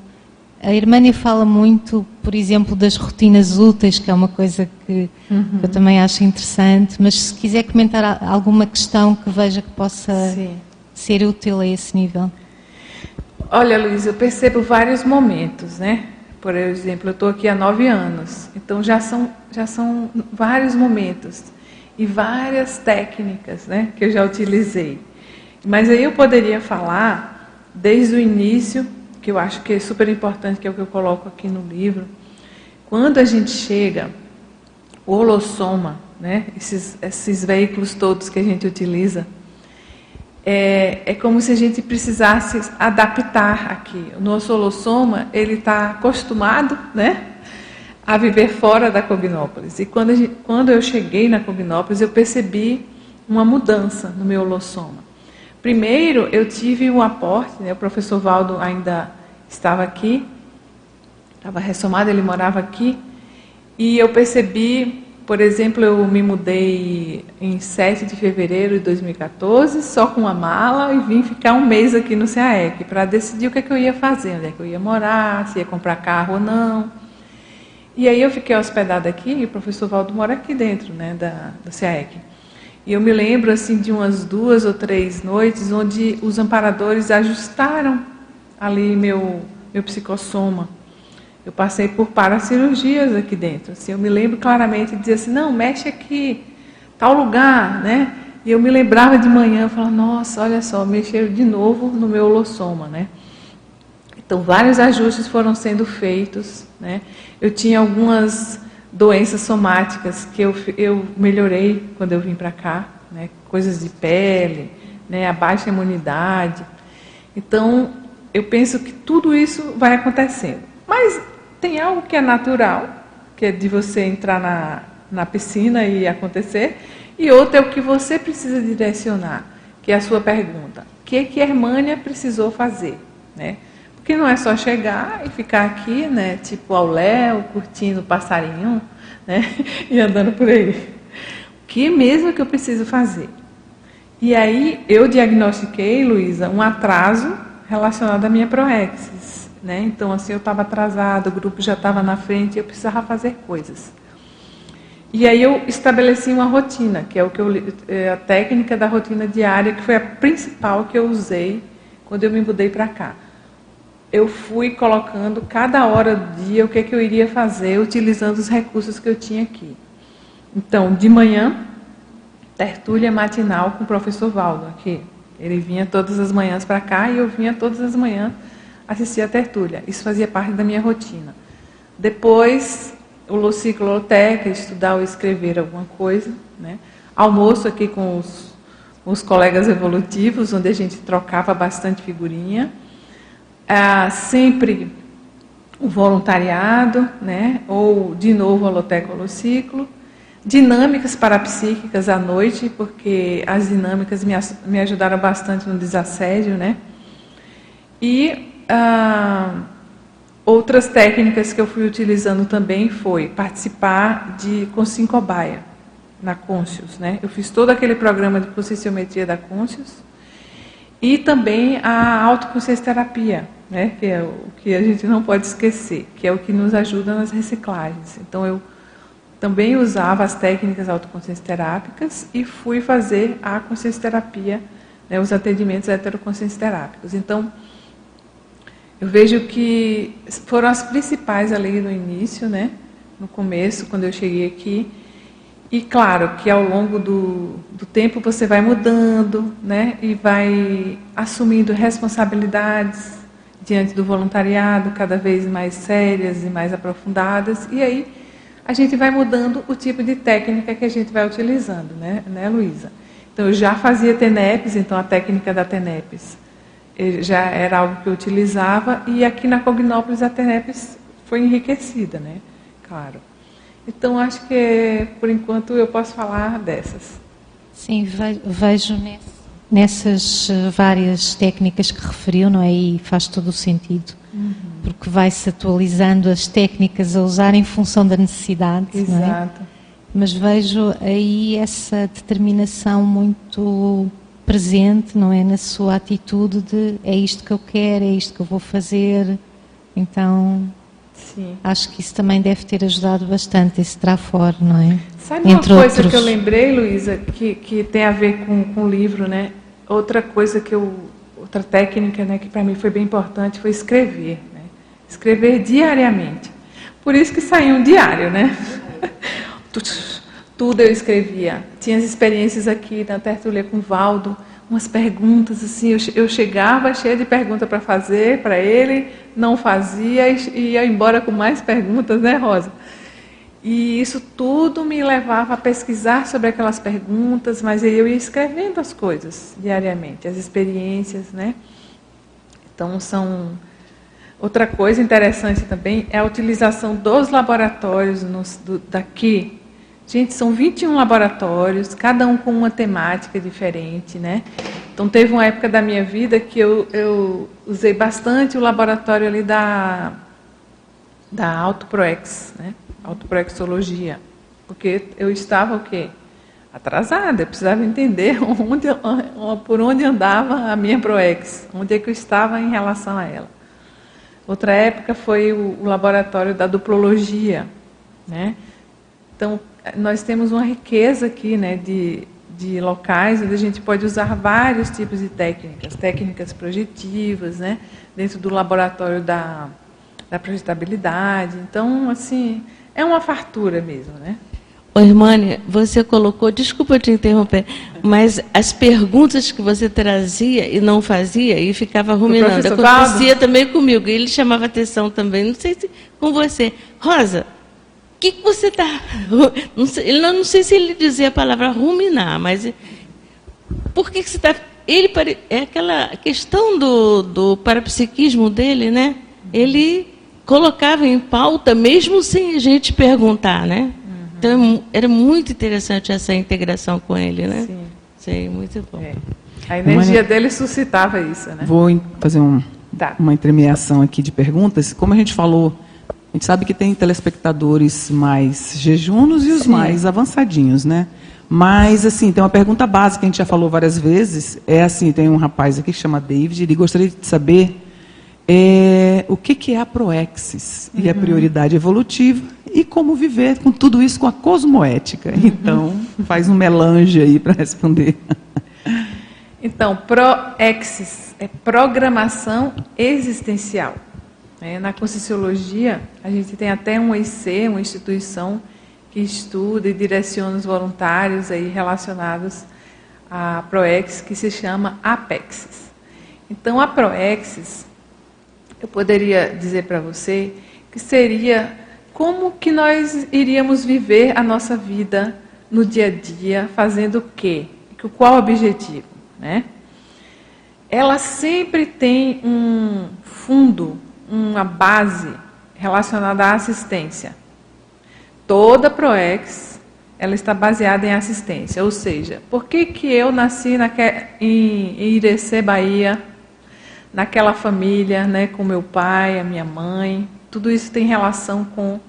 A Irmânia fala muito, por exemplo, das rotinas úteis, que é uma coisa que uhum. eu também acho interessante, mas se quiser comentar alguma questão que veja que possa Sim. ser útil a esse nível. Olha, Luiz, eu percebo vários momentos, né? Por exemplo, eu estou aqui há nove anos, então já são, já são vários momentos e várias técnicas né, que eu já utilizei. Mas aí eu poderia falar desde o início que eu acho que é super importante, que é o que eu coloco aqui no livro. Quando a gente chega, o holossoma, né, esses, esses veículos todos que a gente utiliza, é, é como se a gente precisasse adaptar aqui. O nosso holossoma, ele está acostumado né, a viver fora da Cognópolis. E quando, gente, quando eu cheguei na Cognópolis, eu percebi uma mudança no meu holossoma. Primeiro, eu tive um aporte, né, o professor Valdo ainda estava aqui, estava ressomado, ele morava aqui, e eu percebi, por exemplo, eu me mudei em 7 de fevereiro de 2014, só com uma mala, e vim ficar um mês aqui no CAEC, para decidir o que, é que eu ia fazer, onde é que eu ia morar, se ia comprar carro ou não. E aí eu fiquei hospedada aqui, e o professor Valdo mora aqui dentro, né, da, da CAEC. E eu me lembro assim de umas duas ou três noites onde os amparadores ajustaram ali meu meu psicossoma. Eu passei por paracirurgias aqui dentro. Assim, eu me lembro claramente de dizer assim, não, mexe aqui, tal lugar, né? E eu me lembrava de manhã, falava, nossa, olha só, mexeram de novo no meu holossoma, né? Então, vários ajustes foram sendo feitos, né? Eu tinha algumas doenças somáticas que eu, eu melhorei quando eu vim para cá, né? coisas de pele, né? a baixa imunidade. Então, eu penso que tudo isso vai acontecendo. Mas tem algo que é natural, que é de você entrar na, na piscina e acontecer, e outro é o que você precisa direcionar, que é a sua pergunta. O que, que a Hermânia precisou fazer? Né? Porque não é só chegar e ficar aqui, né, tipo ao léu, curtindo o passarinho, né, [laughs] e andando por aí. O que mesmo que eu preciso fazer? E aí eu diagnostiquei, Luísa, um atraso relacionado à minha proexis, né? Então assim eu estava atrasada, o grupo já estava na frente, eu precisava fazer coisas. E aí eu estabeleci uma rotina, que é o que eu, é a técnica da rotina diária, que foi a principal que eu usei quando eu me mudei para cá eu fui colocando cada hora do dia o que, é que eu iria fazer utilizando os recursos que eu tinha aqui. Então, de manhã, tertúlia matinal com o professor Valdo aqui. Ele vinha todas as manhãs para cá e eu vinha todas as manhãs assistir a tertúlia. Isso fazia parte da minha rotina. Depois, o Lucicloteca, estudar ou escrever alguma coisa. Né? Almoço aqui com os, os colegas evolutivos, onde a gente trocava bastante figurinha ah, sempre o voluntariado, né? ou de novo a Loteca Holociclo, dinâmicas parapsíquicas à noite, porque as dinâmicas me, me ajudaram bastante no desassédio, né? E ah, outras técnicas que eu fui utilizando também foi participar de Consincobaia, na Conscius. Né? Eu fiz todo aquele programa de conscienciometria da Conscius e também a autoconsciência terapia, né? que é o que a gente não pode esquecer, que é o que nos ajuda nas reciclagens. Então, eu também usava as técnicas autoconsciência terápicas e fui fazer a consciência terapia, né, os atendimentos heteroconsciência terápicos. Então, eu vejo que foram as principais ali no início, né, no começo, quando eu cheguei aqui. E claro que ao longo do, do tempo você vai mudando, né, e vai assumindo responsabilidades diante do voluntariado cada vez mais sérias e mais aprofundadas. E aí a gente vai mudando o tipo de técnica que a gente vai utilizando, né, né Luísa? Então, eu já fazia TENEPs, então a técnica da TENEPs já era algo que eu utilizava, e aqui na Cognópolis a TENEPs foi enriquecida, né? Claro. Então, acho que, por enquanto, eu posso falar dessas. Sim, vejo nessas eh, várias técnicas que referiu, não é? E faz todo o sentido. Uhum porque vai-se atualizando as técnicas a usar em função da necessidade. Exato. É? Mas vejo aí essa determinação muito presente, não é, na sua atitude de é isto que eu quero, é isto que eu vou fazer. Então, Sim. acho que isso também deve ter ajudado bastante esse trafor, não é? Sabe Entre uma coisa outros... que eu lembrei, Luísa, que, que tem a ver com, com o livro, né? Outra coisa que eu, outra técnica, né, que para mim foi bem importante foi escrever escrever diariamente. Por isso que saiu um diário, né? [laughs] Tudo eu escrevia. Tinha as experiências aqui na tertulia com o Valdo, umas perguntas assim. Eu chegava cheia de perguntas para fazer para ele, não fazia e ia embora com mais perguntas, né, Rosa? E isso tudo me levava a pesquisar sobre aquelas perguntas, mas eu ia escrevendo as coisas diariamente, as experiências, né? Então são Outra coisa interessante também é a utilização dos laboratórios nos, do, daqui. Gente, são 21 laboratórios, cada um com uma temática diferente, né? Então, teve uma época da minha vida que eu, eu usei bastante o laboratório ali da, da Autoproex, né? Autoproexologia. Porque eu estava o quê? Atrasada, eu precisava entender [laughs] onde, por onde andava a minha Proex, onde é que eu estava em relação a ela. Outra época foi o, o laboratório da duplologia, né? Então, nós temos uma riqueza aqui, né, de, de locais onde a gente pode usar vários tipos de técnicas, técnicas projetivas, né, dentro do laboratório da, da projetabilidade. Então, assim, é uma fartura mesmo, né? Ô, Irmânia, você colocou, desculpa te interromper, mas as perguntas que você trazia e não fazia e ficava ruminando. Acontecia também comigo. E ele chamava atenção também, não sei se com você. Rosa, que, que você está. [laughs] Não sei, não, não sei se ele dizia a palavra ruminar, mas. Por que, que você está. Ele é aquela questão do, do parapsiquismo dele, né? Ele colocava em pauta, mesmo sem a gente perguntar, né? Então era muito interessante essa integração com ele, né? Sim. Sim, muito bom. É. A energia dele suscitava isso, né? Vou fazer um, tá. uma entremeação aqui de perguntas. Como a gente falou, a gente sabe que tem telespectadores mais jejunos e os Sim. mais avançadinhos, né? Mas, assim, tem uma pergunta básica que a gente já falou várias vezes. É assim, tem um rapaz aqui que chama David, ele gostaria de saber é, o que, que é a proexis uhum. e a uhum. prioridade evolutiva e como viver com tudo isso com a cosmoética. Então, faz um melange aí para responder. Então, proexis é programação existencial. É, na Conscienciologia, a gente tem até um IC, uma instituição que estuda e direciona os voluntários aí relacionados à Proexis, que se chama Apexis. Então, a Proexis, eu poderia dizer para você que seria como que nós iríamos viver a nossa vida no dia a dia, fazendo o quê? Qual o objetivo? Né? Ela sempre tem um fundo, uma base relacionada à assistência. Toda ProEx ela está baseada em assistência, ou seja, por que, que eu nasci em Irecê, Bahia, naquela família, né, com meu pai, a minha mãe, tudo isso tem relação com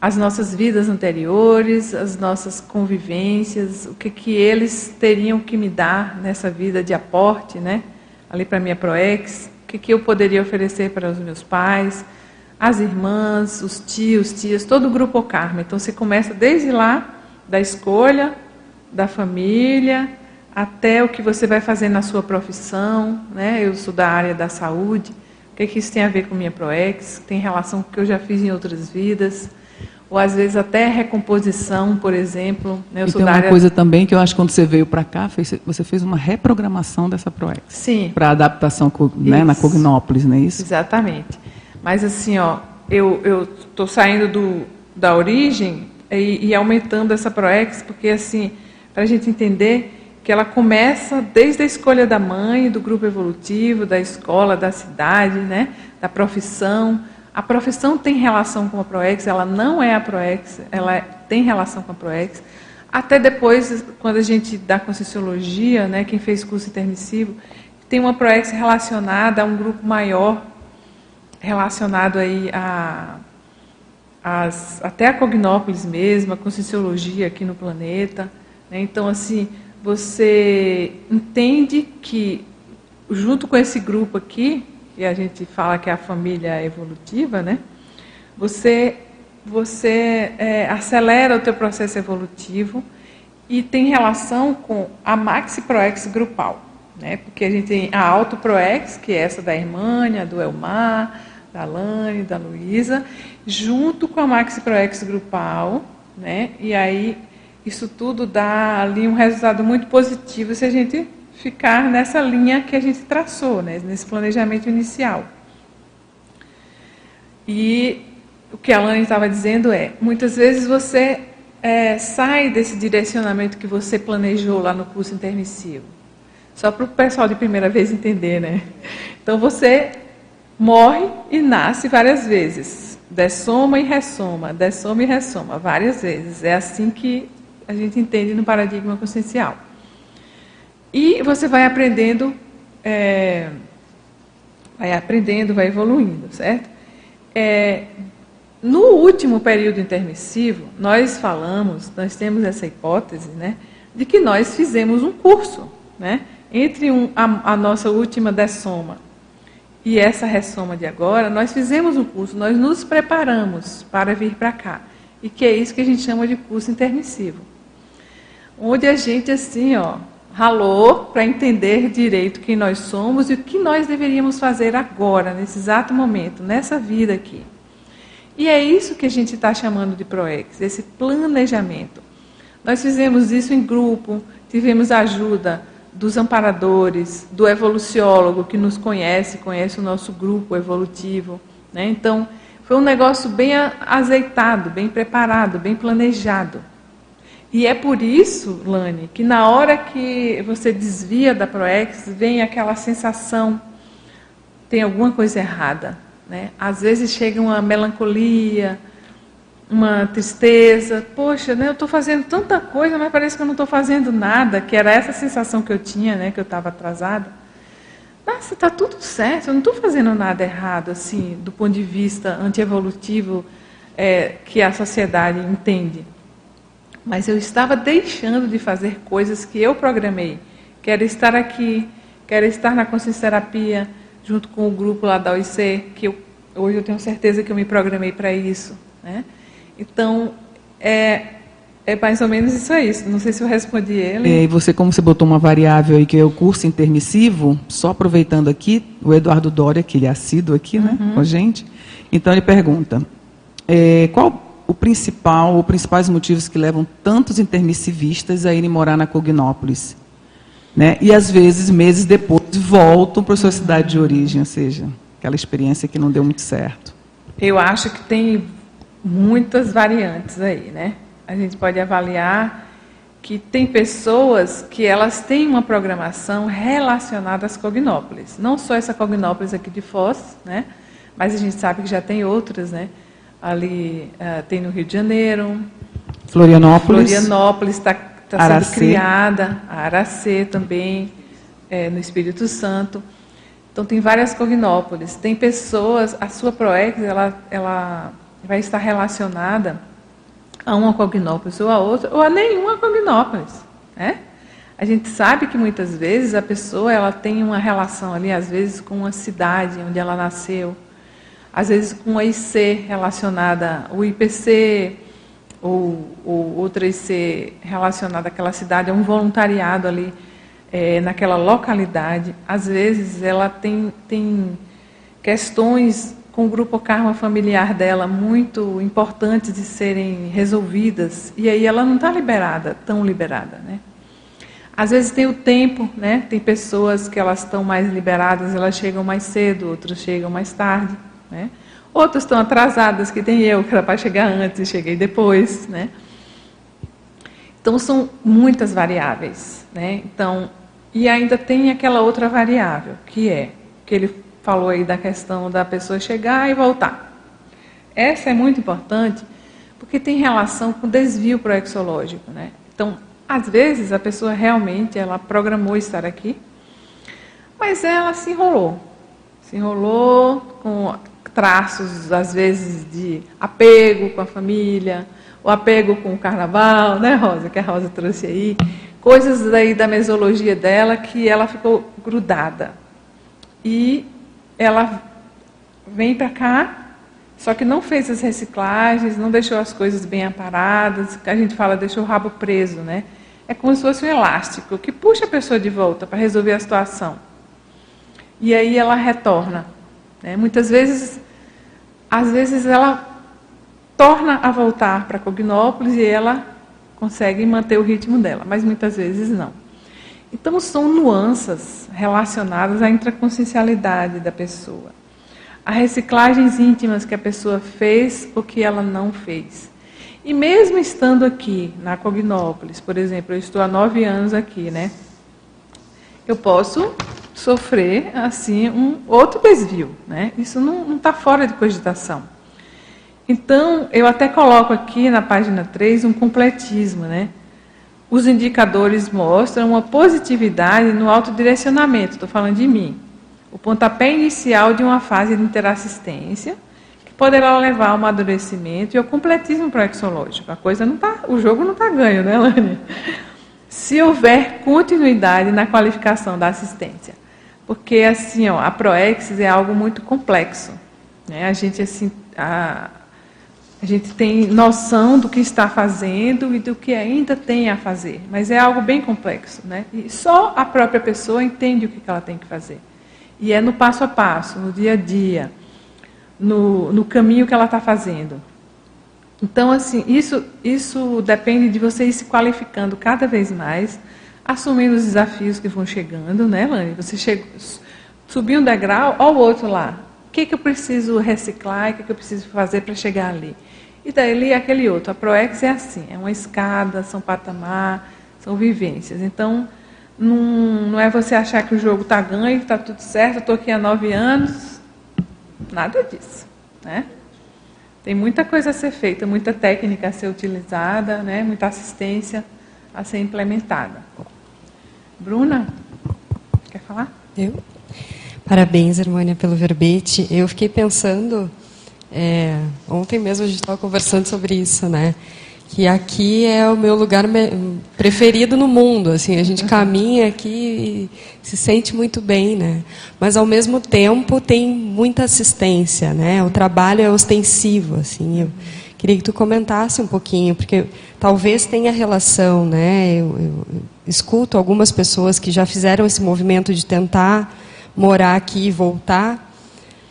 as nossas vidas anteriores, as nossas convivências, o que, que eles teriam que me dar nessa vida de aporte, né? ali para minha ProEx, que, que eu poderia oferecer para os meus pais, as irmãs, os tios, tias, todo o grupo Karma. Então você começa desde lá, da escolha, da família, até o que você vai fazer na sua profissão. Né? Eu sou da área da saúde. O que, que isso tem a ver com minha ProEx? Tem relação com o que eu já fiz em outras vidas ou às vezes até recomposição, por exemplo. Né? Eu e tem uma área... coisa também que eu acho que quando você veio para cá, você fez uma reprogramação dessa ProEx. Sim. Para adaptação né, na Cognópolis, não é isso? Exatamente. Mas assim, ó, eu estou saindo do, da origem e, e aumentando essa ProEx, porque assim, para a gente entender que ela começa desde a escolha da mãe, do grupo evolutivo, da escola, da cidade, né, da profissão, a profissão tem relação com a ProEx, ela não é a ProEx, ela é, tem relação com a ProEx. Até depois, quando a gente dá Conscienciologia, né, quem fez curso intermissivo, tem uma ProEx relacionada a um grupo maior, relacionado aí a, as, até a Cognópolis mesmo, a Conscienciologia aqui no planeta. Né? Então, assim, você entende que, junto com esse grupo aqui, e a gente fala que é a família evolutiva, né? Você, você é, acelera o teu processo evolutivo e tem relação com a Maxi Proex grupal, né? Porque a gente tem a Auto Proex, que é essa da Irmânia, do Elmar, da Lani, da Luísa, junto com a Maxi Proex grupal, né? E aí isso tudo dá ali um resultado muito positivo se a gente ficar nessa linha que a gente traçou, né, nesse planejamento inicial. E o que a Lani estava dizendo é, muitas vezes você é, sai desse direcionamento que você planejou lá no curso intermissivo. Só para o pessoal de primeira vez entender, né? Então você morre e nasce várias vezes. Dessoma e ressoma, dessoma e ressoma, várias vezes. É assim que a gente entende no paradigma consciencial. E você vai aprendendo, é, vai aprendendo, vai evoluindo, certo? É, no último período intermissivo, nós falamos, nós temos essa hipótese, né, de que nós fizemos um curso, né, entre um, a, a nossa última dessoma e essa ressoma de agora, nós fizemos um curso, nós nos preparamos para vir para cá. E que é isso que a gente chama de curso intermissivo. Onde a gente, assim, ó, ralou para entender direito quem nós somos e o que nós deveríamos fazer agora, nesse exato momento, nessa vida aqui. E é isso que a gente está chamando de ProEx, esse planejamento. Nós fizemos isso em grupo, tivemos a ajuda dos amparadores, do evoluciólogo que nos conhece, conhece o nosso grupo evolutivo. Né? Então, foi um negócio bem azeitado, bem preparado, bem planejado. E é por isso, Lani, que na hora que você desvia da ProEx, vem aquela sensação, tem alguma coisa errada. Né? Às vezes chega uma melancolia, uma tristeza, poxa, né, eu estou fazendo tanta coisa, mas parece que eu não estou fazendo nada, que era essa sensação que eu tinha, né, que eu estava atrasada. Nossa, está tudo certo, eu não estou fazendo nada errado, assim, do ponto de vista antievolutivo é, que a sociedade entende mas eu estava deixando de fazer coisas que eu programei. Quero estar aqui, quero estar na consciência terapia, junto com o grupo lá da OIC, que eu, hoje eu tenho certeza que eu me programei para isso. Né? Então, é, é mais ou menos isso aí. Não sei se eu respondi ele. É, e você, como você botou uma variável aí, que é o curso intermissivo, só aproveitando aqui, o Eduardo Doria, que ele é assíduo aqui né, uhum. com a gente, então ele pergunta, é, qual o principal, ou principais motivos que levam tantos intermissivistas a irem morar na Cognópolis. Né? E às vezes, meses depois, voltam para sua cidade de origem, ou seja, aquela experiência que não deu muito certo. Eu acho que tem muitas variantes aí, né? A gente pode avaliar que tem pessoas que elas têm uma programação relacionada às cognópolis. Não só essa cognópolis aqui de Foz, né? Mas a gente sabe que já tem outras, né? Ali uh, tem no Rio de Janeiro. Florianópolis. Florianópolis está tá sendo criada, a Aracê também, é, no Espírito Santo. Então tem várias cognópolis. Tem pessoas, a sua proex, ela, ela vai estar relacionada a uma cognópolis ou a outra, ou a nenhuma cognópolis. Né? A gente sabe que muitas vezes a pessoa ela tem uma relação ali, às vezes com uma cidade onde ela nasceu, às vezes com a IC relacionada, o IPC, ou, ou outra IC relacionada àquela cidade, é um voluntariado ali é, naquela localidade. Às vezes ela tem, tem questões com o grupo karma familiar dela muito importantes de serem resolvidas, e aí ela não está liberada, tão liberada. Né? Às vezes tem o tempo, né? tem pessoas que elas estão mais liberadas, elas chegam mais cedo, outras chegam mais tarde. Né? Outras estão atrasadas, que tem eu, que era para chegar antes e cheguei depois. Né? Então, são muitas variáveis. Né? Então, e ainda tem aquela outra variável, que é, que ele falou aí da questão da pessoa chegar e voltar. Essa é muito importante, porque tem relação com desvio proexológico. Né? Então, às vezes, a pessoa realmente, ela programou estar aqui, mas ela se enrolou. Se enrolou com traços, às vezes, de apego com a família, o apego com o carnaval, né, Rosa, que a Rosa trouxe aí, coisas daí da mesologia dela que ela ficou grudada. E ela vem para cá, só que não fez as reciclagens, não deixou as coisas bem aparadas, que a gente fala, deixou o rabo preso, né? É como se fosse um elástico que puxa a pessoa de volta para resolver a situação. E aí ela retorna. Né? Muitas vezes às vezes ela torna a voltar para Cognópolis e ela consegue manter o ritmo dela, mas muitas vezes não. Então são nuances relacionadas à intraconsciencialidade da pessoa, a reciclagens íntimas que a pessoa fez ou que ela não fez. E mesmo estando aqui na Cognópolis, por exemplo, eu estou há nove anos aqui, né? Eu posso sofrer assim um outro desvio. Né? Isso não está fora de cogitação. Então, eu até coloco aqui na página 3 um completismo. Né? Os indicadores mostram uma positividade no autodirecionamento, estou falando de mim. O pontapé inicial de uma fase de interassistência, que poderá levar ao amadurecimento e ao completismo proexológico. A coisa não tá, o jogo não está ganho, né, Lânia? Se houver continuidade na qualificação da assistência porque assim, ó, a proexis é algo muito complexo. Né? A gente assim, a, a gente tem noção do que está fazendo e do que ainda tem a fazer, mas é algo bem complexo, né? E só a própria pessoa entende o que ela tem que fazer. E é no passo a passo, no dia a dia, no, no caminho que ela está fazendo. Então, assim, isso, isso depende de você ir se qualificando cada vez mais assumindo os desafios que vão chegando, né, Lani? Você chega, subiu um degrau, olha o outro lá. O que, que eu preciso reciclar, o que, que eu preciso fazer para chegar ali? E daí aquele outro. A ProEx é assim, é uma escada, são patamar, são vivências. Então, não, não é você achar que o jogo está ganho, está tudo certo, estou aqui há nove anos. Nada disso. Né? Tem muita coisa a ser feita, muita técnica a ser utilizada, né? muita assistência a ser implementada. Bruna, quer falar? Eu? Parabéns, Hermânia, pelo verbete. Eu fiquei pensando, é, ontem mesmo a gente estava conversando sobre isso, né? Que aqui é o meu lugar preferido no mundo. Assim, a gente caminha aqui e se sente muito bem, né? Mas ao mesmo tempo tem muita assistência, né? O trabalho é ostensivo, assim. Eu, Queria que tu comentasse um pouquinho, porque talvez tenha relação, né? Eu, eu, eu escuto algumas pessoas que já fizeram esse movimento de tentar morar aqui e voltar,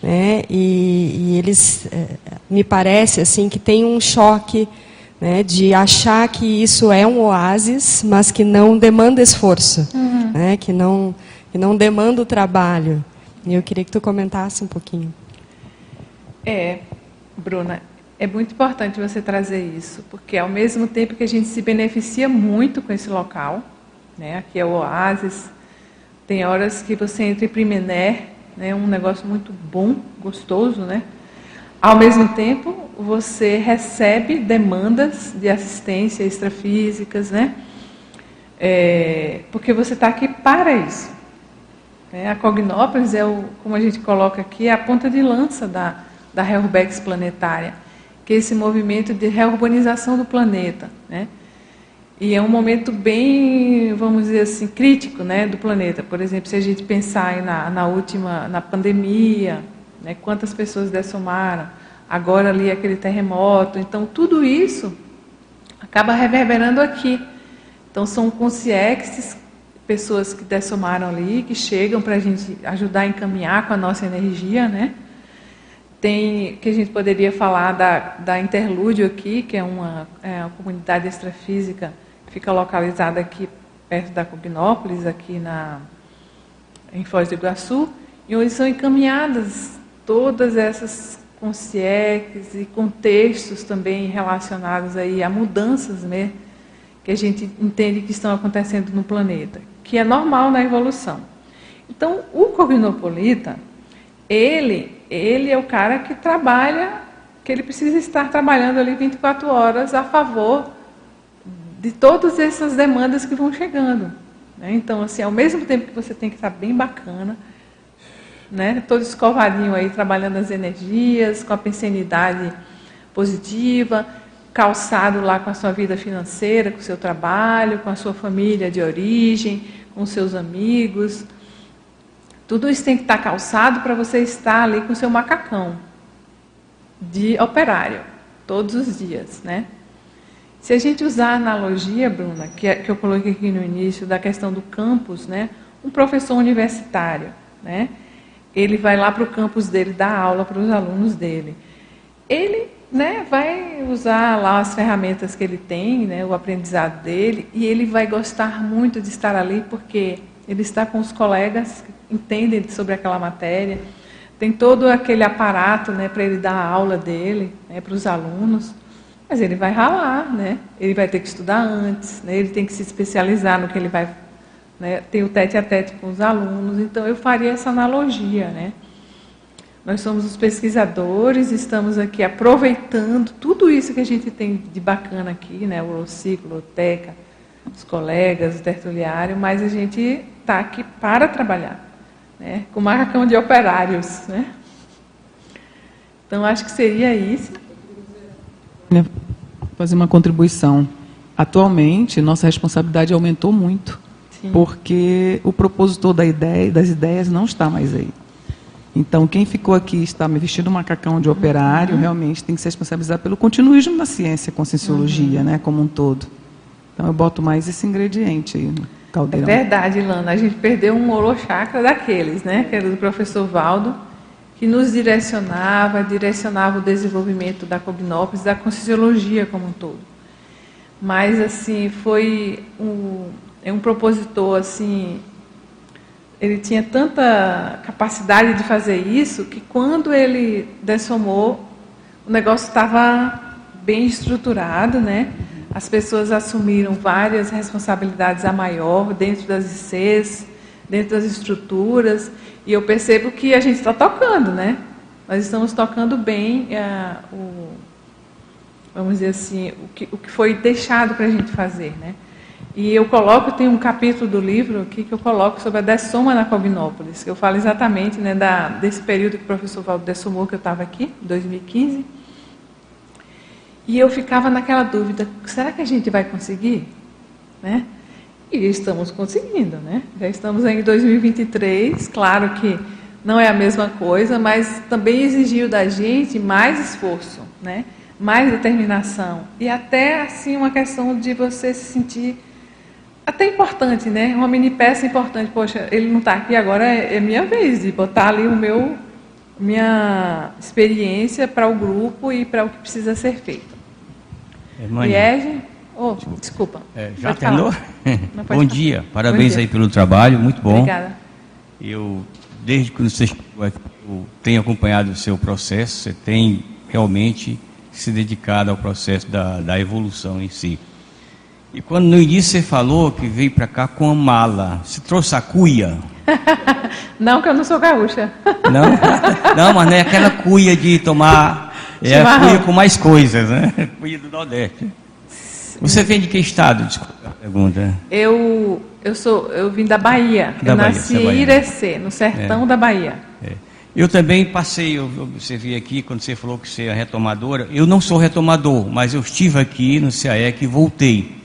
né? E, e eles, é, me parece assim que tem um choque, né? De achar que isso é um oásis, mas que não demanda esforço, uhum. né? Que não, que não demanda o trabalho. E eu queria que tu comentasse um pouquinho. É, Bruna, é muito importante você trazer isso, porque ao mesmo tempo que a gente se beneficia muito com esse local, né, aqui é o oásis, tem horas que você entra em Primené, né, um negócio muito bom, gostoso, né? Ao mesmo tempo, você recebe demandas de assistência extrafísicas, né? É, porque você está aqui para isso. Né? A Cognópolis é, o, como a gente coloca aqui, é a ponta de lança da, da Reurbex planetária, que é esse movimento de reurbanização do planeta. Né? E é um momento bem, vamos dizer assim, crítico né, do planeta. Por exemplo, se a gente pensar na, na última, na pandemia, né, quantas pessoas dessomaram, agora ali aquele terremoto. Então, tudo isso acaba reverberando aqui. Então, são consciências, pessoas que dessomaram ali, que chegam para a gente ajudar a encaminhar com a nossa energia, né? Tem, que a gente poderia falar da, da Interlúdio aqui, que é uma, é uma comunidade extrafísica fica localizada aqui perto da Cognópolis, aqui na, em Foz do Iguaçu, e onde são encaminhadas todas essas consciências e contextos também relacionados aí a mudanças né, que a gente entende que estão acontecendo no planeta, que é normal na evolução. Então, o cognopolita, ele, ele é o cara que trabalha, que ele precisa estar trabalhando ali 24 horas a favor de todas essas demandas que vão chegando. Né? Então, assim, ao mesmo tempo que você tem que estar bem bacana, né? todo escovadinho aí, trabalhando as energias, com a pensenidade positiva, calçado lá com a sua vida financeira, com o seu trabalho, com a sua família de origem, com seus amigos. Tudo isso tem que estar calçado para você estar ali com o seu macacão de operário, todos os dias, né? Se a gente usar a analogia, Bruna, que, é, que eu coloquei aqui no início, da questão do campus, né? um professor universitário, né? ele vai lá para o campus dele dar aula para os alunos dele. Ele né, vai usar lá as ferramentas que ele tem, né, o aprendizado dele, e ele vai gostar muito de estar ali porque ele está com os colegas que entendem sobre aquela matéria, tem todo aquele aparato né, para ele dar a aula dele né, para os alunos. Mas ele vai ralar, né? Ele vai ter que estudar antes, né? ele tem que se especializar no que ele vai né? ter o tete a tete com os alunos. Então eu faria essa analogia, né? Nós somos os pesquisadores, estamos aqui aproveitando tudo isso que a gente tem de bacana aqui, né? O ciclo, o TECA, os colegas, o tertuliário, mas a gente está aqui para trabalhar, né? Com macacão de operários, né? Então acho que seria isso fazer uma contribuição. Atualmente, nossa responsabilidade aumentou muito, Sim. porque o propositor da ideia, das ideias não está mais aí. Então, quem ficou aqui está me vestindo um macacão de operário, uhum. realmente tem que se responsabilizar pelo continuismo da ciência, conscienciologia, uhum. né, como um todo. Então, eu boto mais esse ingrediente aí no caldeirão. É verdade, Lana. A gente perdeu um holochakra daqueles, né, que era do professor Valdo que nos direcionava, direcionava o desenvolvimento da cognópolis, da conscienciologia como um todo. Mas assim, foi um, é um propositor assim, ele tinha tanta capacidade de fazer isso que quando ele dessomou, o negócio estava bem estruturado, né? As pessoas assumiram várias responsabilidades a maior dentro das ICs, dentro das estruturas, e eu percebo que a gente está tocando, né? Nós estamos tocando bem é, o, vamos dizer assim, o que, o que foi deixado para a gente fazer, né? E eu coloco, tem um capítulo do livro aqui que eu coloco sobre a dessoma na Cognópolis, que eu falo exatamente né, da, desse período que o professor Valdo dessomou, que eu estava aqui, 2015. E eu ficava naquela dúvida, será que a gente vai conseguir? Né? E estamos conseguindo, né? Já estamos em 2023, claro que não é a mesma coisa, mas também exigiu da gente mais esforço, né? Mais determinação e até assim uma questão de você se sentir até importante, né? Uma mini peça importante. Poxa, ele não está aqui agora, é, é minha vez de botar ali o meu minha experiência para o grupo e para o que precisa ser feito. Liege? Oh, desculpa. É, já terminou? bom dia, parabéns bom dia. aí pelo trabalho, muito bom. Obrigada. Eu, desde que você chegou aqui, eu tenho acompanhado o seu processo, você tem realmente se dedicado ao processo da, da evolução em si. E quando no início você falou que veio para cá com a mala, você trouxe a cuia? [laughs] não, que eu não sou gaúcha. [laughs] não, não mas não é aquela cuia de tomar, é a cuia com mais coisas, né? [laughs] Cuia do Nordeste. Você vem de que estado? Desculpa. pergunta. Eu, eu, sou, eu vim da Bahia. Da eu Bahia, nasci você é em. Irecê, no sertão da Bahia. É. Eu também passei, eu eu observei aqui, quando você falou que você é retomadora, eu não sou retomador, mas eu estive aqui no CAEC e voltei.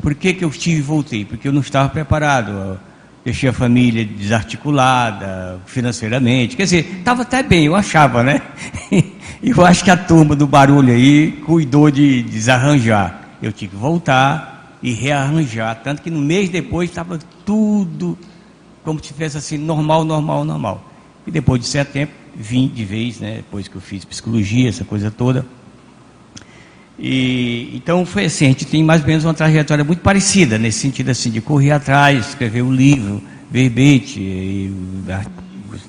Por que, que eu estive e voltei? Porque eu não estava preparado. Eu deixei a família desarticulada financeiramente. Quer dizer, estava até bem, eu achava, né? [laughs] Eu acho que a turma do barulho aí cuidou de desarranjar. Eu tive que voltar e rearranjar. Tanto que no mês depois estava tudo como se tivesse assim, normal, normal, normal. E depois de certo tempo, vim de vez, né? Depois que eu fiz psicologia, essa coisa toda. E, então foi assim, a gente tem mais ou menos uma trajetória muito parecida, nesse sentido assim, de correr atrás, escrever um livro, verbete, e, artigos.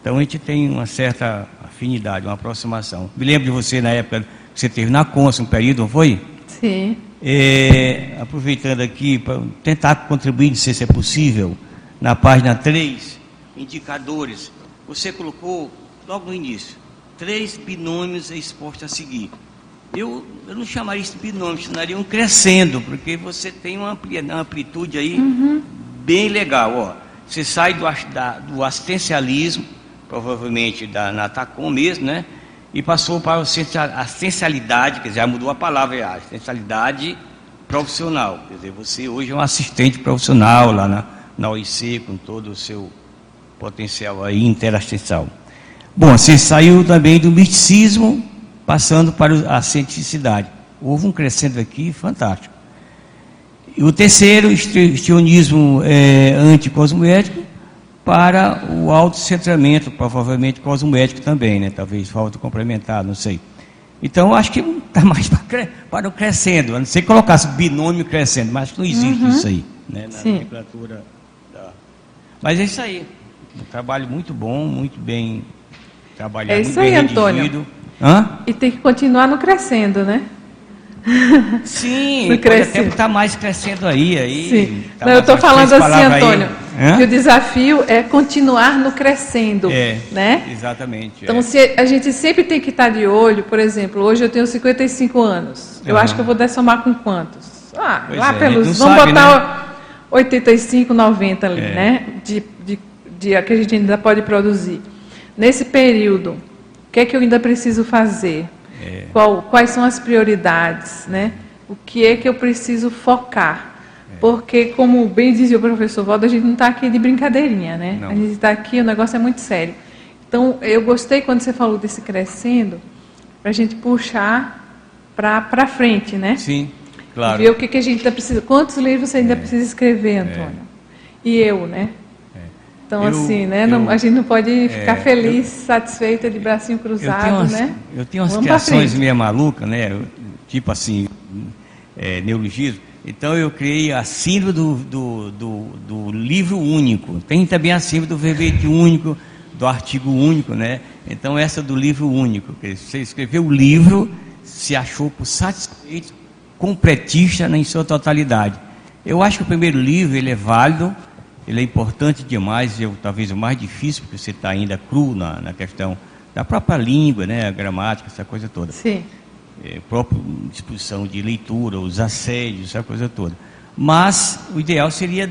Então a gente tem uma certa afinidade, uma aproximação. Me lembro de você na época que você teve na Consa um período, não foi? Sim. É, aproveitando aqui para tentar contribuir, não sei se é possível, na página 3, indicadores. Você colocou logo no início, três binômios expostos a seguir. Eu, eu não chamaria isso de binômio, chamaria um crescendo, porque você tem uma ampli- uma amplitude aí bem legal. Ó. Você sai do, da- do assistencialismo, provavelmente da Natacom mesmo, né? E passou para a assistencialidade, quer dizer, mudou a palavra, é a assistencialidade profissional. Quer dizer, você hoje é um assistente profissional lá na, na OIC, com todo o seu potencial aí interassistencial. Bom, você saiu também do misticismo, passando para a cientificidade. Houve um crescendo aqui fantástico. E o terceiro, histrionismo é, anticosmoético, para o autocentramento, provavelmente cosmoético também, né? talvez falta complementar, não sei. Então, acho que está [laughs] mais para, para o crescendo, a não ser que colocasse binômio crescendo, mas não existe isso aí, né? na Sim. nomenclatura. da- Mas é isso aí. Um trabalho muito bom, muito bem trabalhado, É isso aí, Antônio. redigido. Hã? E tem que continuar no crescendo, né? Sim, [laughs] No crescendo. até estar mais crescendo aí. aí Sim. tá Não, eu estou falando assim, palavras aí. Hã? que o desafio é continuar no crescendo, É, né? exatamente. Então, é. se a gente sempre tem que estar de olho, por exemplo, hoje eu tenho 55 anos. Eu Aham. acho que eu vou dessomar com quantos? Ah, Pois lá é, pelos. Vamos sabe, botar 85, 90 ali, É. né? De, de, de- que a gente ainda pode produzir. Nesse período, o que é que eu ainda preciso fazer? É. Qual- quais são as prioridades, né? O que é que eu preciso focar? É. Porque, como bem dizia o professor Valdo, a gente não está aqui de brincadeirinha, né? Não. A gente está aqui, o negócio é muito sério. Então, eu gostei quando você falou desse crescendo, para a gente puxar para frente, né? Sim, claro. Ver o que, que a gente ainda precisa. Quantos livros você ainda precisa escrever, Antônio? E eu, né? Então, Eu- assim, né? não- eu- a gente não pode ficar é, feliz, satisfeita de bracinho Eu cruzado, umas, né? eu tenho umas Vamos criações meio malucas, né? Eu- Tipo assim, é, neologismo. Então eu criei a síndrome do, do, do, do livro único. Tem também a síndrome do verbete único, do artigo único, né? Então essa do livro único. Você escreveu o livro, se achou por satisfeito, completista em sua totalidade. Eu acho que o primeiro livro ele é válido, ele é importante demais, eu, talvez o mais difícil, porque você está ainda cru na, na questão da própria língua, né, a gramática, essa coisa toda. Sim. É, própria disposição de leitura, os assédios, essa coisa toda. Mas o ideal seria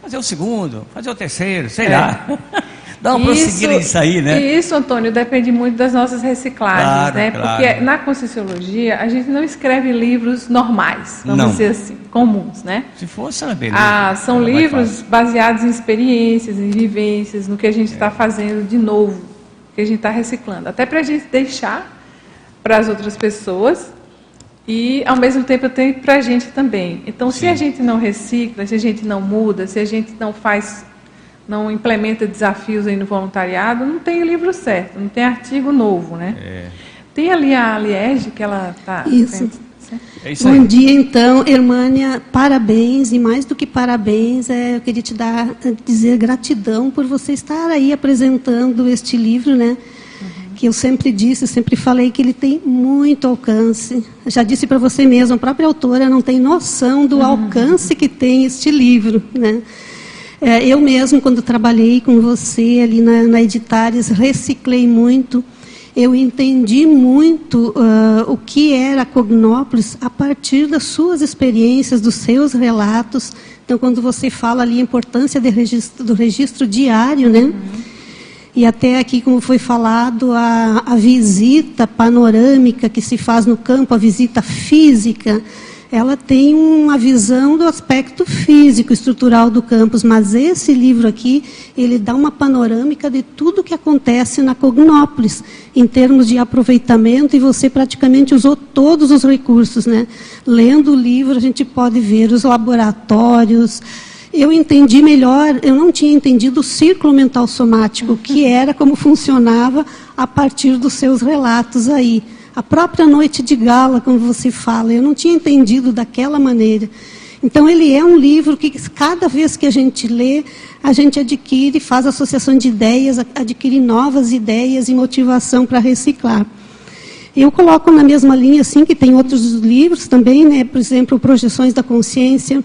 fazer o segundo, fazer o terceiro, sei É. lá. [laughs] Dar uma prosseguida nisso aí, né? E isso, Antônio, depende muito das nossas reciclagens, Claro, né? claro. Porque na Conscienciologia a gente não escreve livros normais, vamos Não. dizer assim, comuns, né? Se fosse, era beleza. Ah, são livros baseados em experiências, em vivências, no que a gente está fazendo de novo, que a gente está reciclando. Até para a gente deixar para as outras pessoas e, ao mesmo tempo, tem para a gente também. Então, se Sim. a gente não recicla, se a gente não muda, se a gente não faz, não implementa desafios aí no voluntariado, não tem o livro certo, não tem artigo novo, né? É, Tem ali a Liege, que ela está... Isso. é isso Bom dia, então, Hermânia, parabéns, e mais do que parabéns, é, eu queria te dar, dizer gratidão por você estar aí apresentando este livro, né? Que eu sempre disse, sempre falei que ele tem muito alcance. Já disse para você mesmo, a própria autora não tem noção do alcance que tem este livro, né? É, eu mesmo, quando trabalhei com você ali na, na Editares, reciclei muito. eu entendi muito uh, o que era Cognópolis a partir das suas experiências, dos seus relatos. Então, quando você fala ali a importância registro, do registro diário, né? Uhum. E até aqui, como foi falado, a, a visita panorâmica que se faz no campo, a visita física, ela tem uma visão do aspecto físico, estrutural do campus, mas esse livro aqui, ele dá uma panorâmica de tudo o que acontece na Cognópolis, em termos de aproveitamento, e você praticamente usou todos os recursos. Né? Lendo o livro, a gente pode ver os laboratórios, eu entendi melhor, eu não tinha entendido o círculo mental somático, que era como funcionava a partir dos seus relatos aí. A própria noite de gala, como você fala, eu não tinha entendido daquela maneira. Então, ele é um livro que, cada vez que a gente lê, a gente adquire, faz associação de ideias, adquire novas ideias e motivação para reciclar. Eu coloco na mesma linha, assim, que tem outros livros também, né? por exemplo, Projeções da Consciência,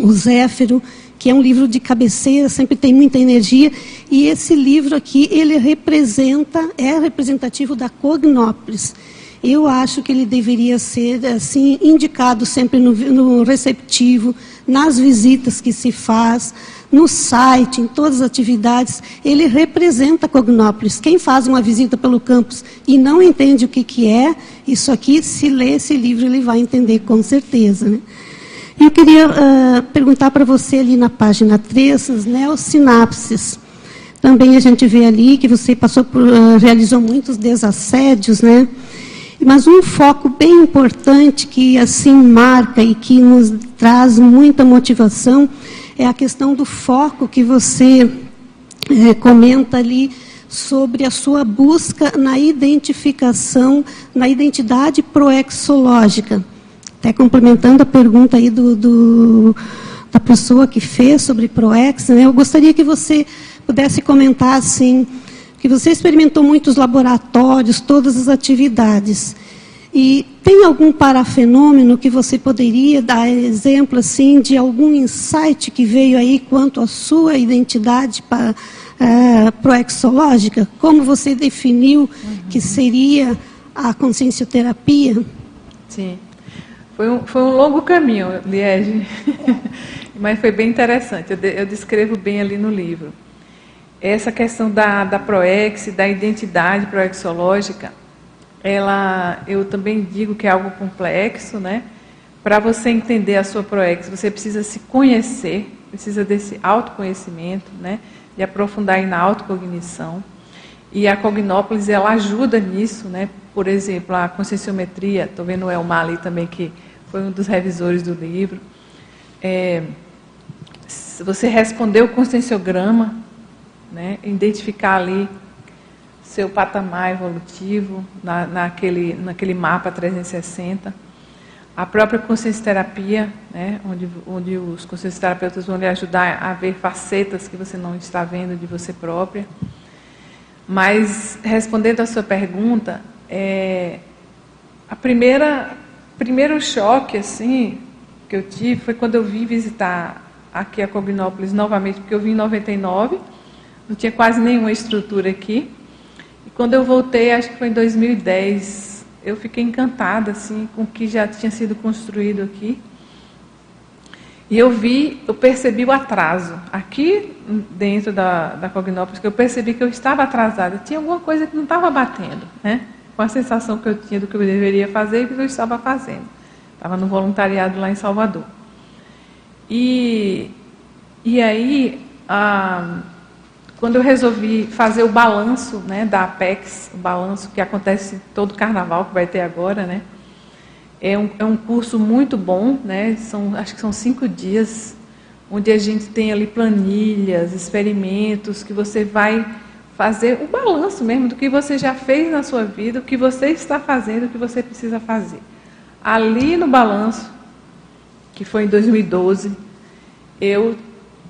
o Zéfiro, que é um livro de cabeceira, sempre tem muita energia, e esse livro aqui, ele representa, é representativo da Cognópolis. Eu acho que ele deveria ser assim indicado sempre no, no receptivo, nas visitas que se faz, no site, em todas as atividades, ele representa Cognópolis. Quem faz uma visita pelo campus e não entende o que, que é, isso aqui, se lê esse livro, ele vai entender com certeza. Né? Eu queria uh, perguntar para você ali na página 3, as neossinapses. Também a gente vê ali que você passou por, uh, realizou muitos desassédios, né? Mas um foco bem importante que assim marca e que nos traz muita motivação é a questão do foco que você eh, comenta ali sobre a sua busca na identificação, na identidade proexológica. Até complementando a pergunta aí do, do da pessoa que fez sobre ProEx, né, eu gostaria que você pudesse comentar assim, que você experimentou muitos laboratórios, todas as atividades. E tem algum parafenômeno que você poderia dar exemplo assim de algum insight que veio aí quanto à sua identidade para, é, proexológica? Como você definiu uhum. que seria a consciencioterapia? Sim. Foi um, foi um longo caminho, Liege, [laughs] mas foi bem interessante. Eu, de, eu, descrevo bem ali no livro. Essa questão da, da proex, da identidade proexológica, ela, eu também digo que é algo complexo, né? Para você entender a sua proex, você precisa se conhecer, precisa desse autoconhecimento, né? De aprofundar na autocognição. E a Cognópolis, ela ajuda nisso, né? Por exemplo, a conscienciometria, estou vendo o Elmar ali também, que foi um dos revisores do livro. É, você respondeu o conscienciograma, né? identificar ali seu patamar evolutivo na, naquele, naquele mapa 360. A própria consciencioterapia, né? onde, onde os consciencioterapeutas vão lhe ajudar a ver facetas que você não está vendo de você própria. Mas, respondendo à sua pergunta, é, a primeira primeiro choque assim que eu tive foi quando eu vim visitar aqui a Cognópolis novamente, porque eu vim em 99, não tinha quase nenhuma estrutura aqui. E quando eu voltei, acho que foi em 2010, eu fiquei encantada assim com o que já tinha sido construído aqui. E eu vi, eu percebi o atraso. Aqui dentro da, da Cognópolis, que eu percebi que eu estava atrasada. Tinha alguma coisa que não estava batendo, né? Com a sensação que eu tinha do que eu deveria fazer e do que eu estava fazendo. Estava no voluntariado lá em Salvador. E, e aí, ah, quando eu resolvi fazer o balanço né, da Apex, o balanço que acontece todo carnaval, que vai ter agora, né? É um, é um curso muito bom, né? São, acho que são cinco dias, onde a gente tem ali planilhas, experimentos, que você vai fazer o balanço mesmo do que você já fez na sua vida, o que você está fazendo, o que você precisa fazer. Ali no balanço, que foi em 2012, eu,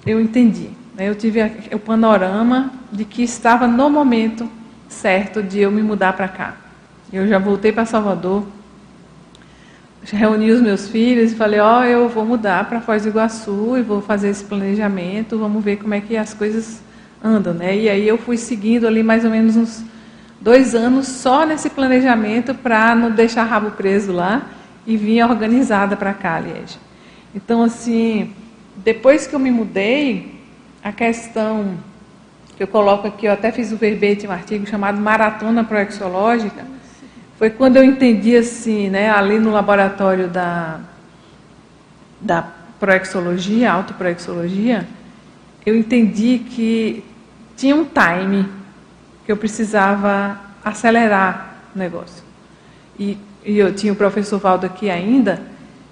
eu entendi. Né? Eu tive o panorama de que estava no momento certo de eu me mudar para cá. Eu já voltei para Salvador, reuni os meus filhos e falei, ó, oh, eu vou mudar para Foz do Iguaçu e vou fazer esse planejamento, vamos ver como é que as coisas andam, né? E aí eu fui seguindo ali mais ou menos uns dois anos só nesse planejamento para não deixar rabo preso lá e vir organizada para cá, Liege. Então, assim, depois que eu me mudei, a questão que eu coloco aqui, eu até fiz um verbete, um artigo chamado Maratona Proexológica, foi quando eu entendi assim, né, ali no laboratório da, da proexologia, autoproexologia, eu entendi que tinha um time que eu precisava acelerar o negócio. E, e eu tinha o professor Valdo aqui ainda,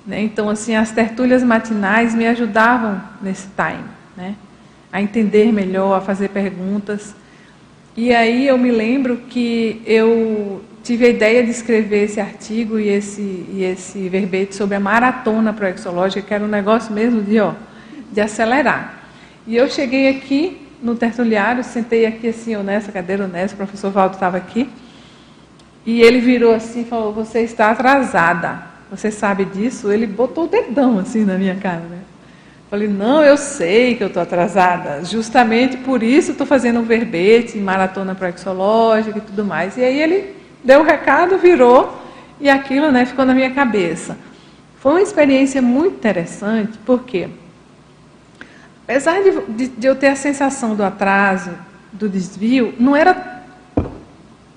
né, então assim, as tertúlias matinais me ajudavam nesse time, né, a entender melhor, a fazer perguntas. E aí eu me lembro que eu tive a ideia de escrever esse artigo e esse, e esse verbete sobre a maratona proexológica, que era um negócio mesmo de, ó, de acelerar. E eu cheguei aqui no tertuliário, sentei aqui assim, nessa cadeira, nessa, o professor Valdo estava aqui, e ele virou assim e falou, você está atrasada. Você sabe disso? Ele botou o dedão assim na minha cara, né? Falei, não, eu sei que eu estou atrasada. Justamente por isso estou fazendo um verbete, maratona proexológica e tudo mais. E aí ele deu o recado, virou, e aquilo né, ficou na minha cabeça. Foi uma experiência muito interessante, porque apesar de, de, de eu ter a sensação do atraso, do desvio, não era,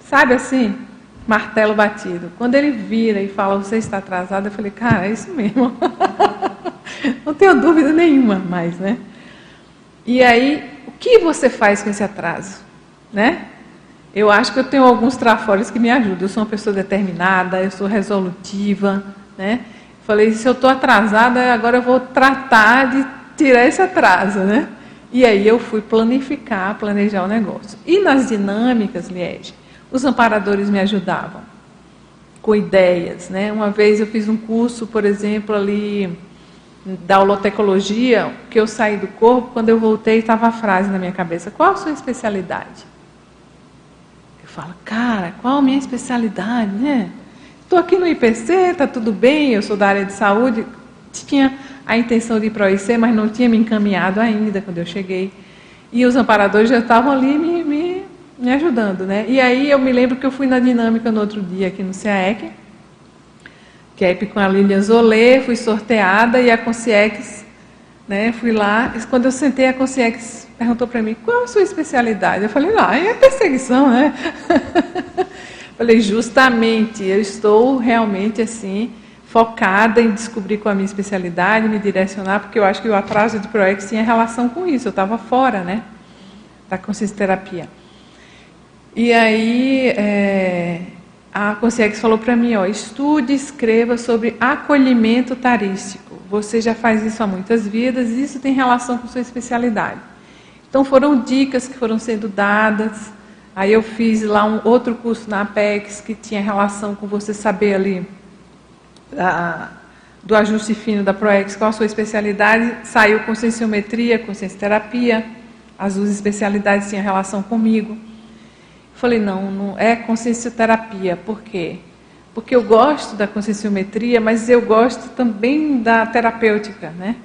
sabe assim, martelo batido. Quando ele vira e fala, você está atrasado, eu falei, cara, é isso mesmo. [laughs] não tenho dúvida nenhuma mais, né? E aí, o que você faz com esse atraso? Né? Eu acho que eu tenho alguns trafores que me ajudam. Eu sou uma pessoa determinada, eu sou resolutiva, né? Falei, se eu estou atrasada, agora eu vou tratar de tirar esse atraso, né? E aí eu fui planificar, planejar o negócio. E nas dinâmicas, Liege, os amparadores me ajudavam com ideias, né? Uma vez eu fiz um curso, por exemplo, ali da holotecologia, que eu saí do corpo, quando eu voltei estava a frase na minha cabeça: "Qual a sua especialidade?" fala, cara, qual a minha especialidade, né? Estou aqui no IPC, está tudo bem, eu sou da área de saúde. Tinha a intenção de ir para o IC, mas não tinha me encaminhado ainda quando eu cheguei. E os amparadores já estavam ali me, me, me ajudando, né? E aí eu me lembro que eu fui na dinâmica no outro dia aqui no CAEC, que é com a Lilian Zolê, fui sorteada e a Conciex, né? Fui lá, quando eu sentei a Conciex perguntou para mim, qual a sua especialidade? Eu falei, ah, é perseguição, né? [laughs] falei, justamente, eu estou realmente assim, focada em descobrir qual a minha especialidade, me direcionar, porque eu acho que o atraso de ProEx tinha relação com isso, eu estava fora, né? Da consciência terapia. E aí, é, a Consciex falou para mim, ó, estude escreva sobre acolhimento tarístico. Você já faz isso há muitas vidas, e isso tem relação com sua especialidade. Então foram dicas que foram sendo dadas. Aí eu fiz lá um outro curso na Apex que tinha relação com você saber ali a, do ajuste fino da ProEx, qual a sua especialidade. Saiu conscienciometria, terapia. As duas especialidades tinham relação comigo. Falei, não, não é consciencioterapia. Por quê? Porque eu gosto da conscienciometria, mas eu gosto também da terapêutica, né?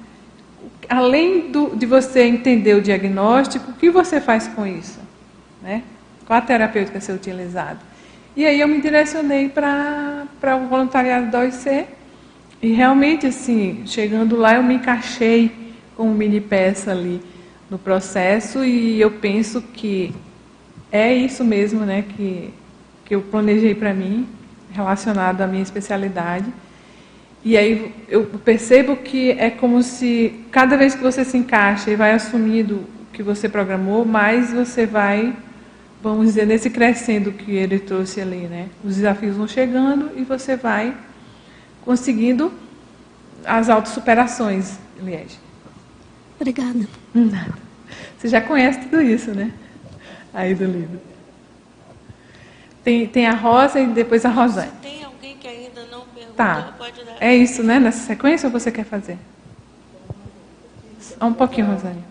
além do, de você entender o diagnóstico, o que você faz com isso? Né? Qual a terapêutica a ser utilizada? E aí eu me direcionei para o voluntariado da OIC. E realmente, assim, chegando lá, eu me encaixei como mini peça ali no processo e eu penso que é isso mesmo né, que, que eu planejei para mim, relacionado à minha especialidade. E aí eu percebo que é como se cada vez que você se encaixa e vai assumindo o que você programou, mais você vai, vamos dizer, nesse crescendo que ele trouxe ali, né? Os desafios vão chegando e você vai conseguindo as autossuperações, Liege. Obrigada. Nada. Você já conhece tudo isso, né? Aí do livro. Tem, tem a Rosa e depois a Rosane. Tem alguém que ainda não perguntou? Tá. É isso, né? Nessa sequência ou você quer fazer? Um pouquinho, Rosane.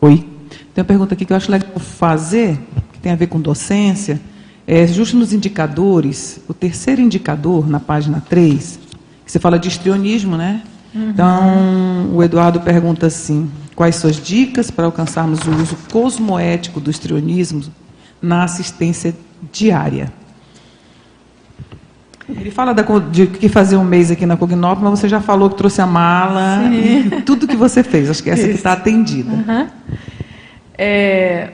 Oi. Tem uma pergunta aqui que eu acho legal fazer, que tem a ver com docência. É, justo nos indicadores, o terceiro indicador, na página 3, que você fala de histrionismo, né? Então, o Eduardo pergunta assim: quais suas dicas para alcançarmos o uso cosmoético do histrionismo na assistência diária? Ele fala da, de que fazer um mês aqui na Cognópolis, mas você já falou que trouxe a mala e tudo que você fez. Acho que essa Isso. que está atendida. Uhum. É,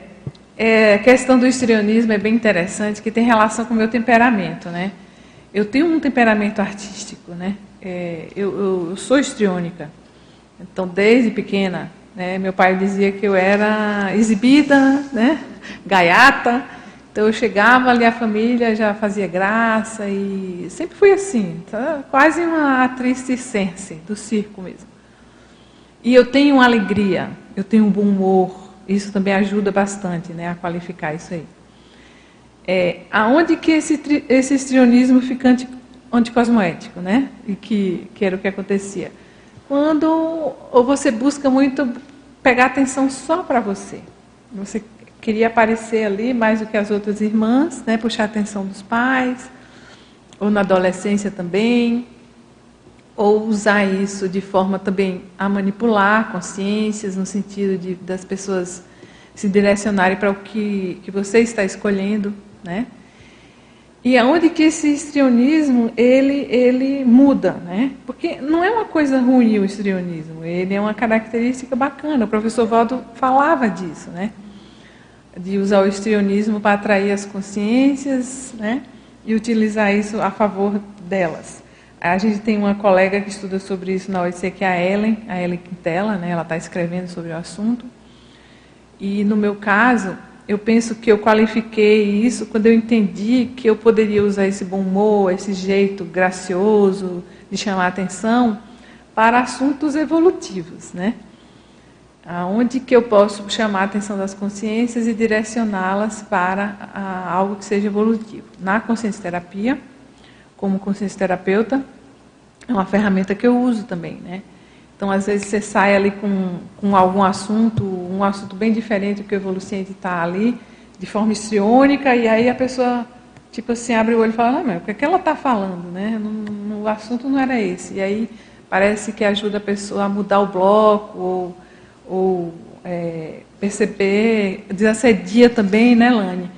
é, a questão do histrionismo é bem interessante, que tem relação com o meu temperamento, né? Eu tenho um temperamento artístico, né? É, eu, eu, eu, sou histriônica. Então, desde pequena, né, meu pai dizia que eu era exibida, né? Gaiata. Então eu chegava ali, a família já fazia graça e sempre fui assim, tá? quase uma atriz circense, do circo mesmo. E eu tenho uma alegria, eu tenho um bom humor, isso também ajuda bastante né, a qualificar isso aí. É, aonde que esse, esse histrionismo fica anti, anticosmoético, né? E que, que era o que acontecia. Quando ou você busca muito pegar atenção só para você. Você queria aparecer ali mais do que as outras irmãs, né, puxar a atenção dos pais, ou na adolescência também, ou usar isso de forma também a manipular consciências, no sentido de das pessoas se direcionarem para o que, que você está escolhendo, né? E aonde que esse histrionismo ele ele muda, né? Porque não é uma coisa ruim o histrionismo, ele é uma característica bacana. O professor Valdo falava disso, né? De usar o histrionismo para atrair as consciências né, e utilizar isso a favor delas. A gente tem uma colega que estuda sobre isso na OIC, que é a Ellen, a Ellen Quintela, né, ela está escrevendo sobre o assunto. E no meu caso, eu penso que eu qualifiquei isso quando eu entendi que eu poderia usar esse bom humor, esse jeito gracioso de chamar atenção para assuntos evolutivos, né? Aonde que eu posso chamar a atenção das consciências e direcioná-las para a, algo que seja evolutivo? Na consciência terapia, como consciência terapeuta, é uma ferramenta que eu uso também, né? Então, às vezes você sai ali com, com algum assunto, um assunto bem diferente do que o evoluciente está ali, de forma histriônica, e aí a pessoa, tipo assim, abre o olho e fala, não, mas o que, é que ela está falando, né? o assunto não era esse. E aí parece que ajuda a pessoa a mudar o bloco, ou ou é, perceber, desassedia também, né, Lani?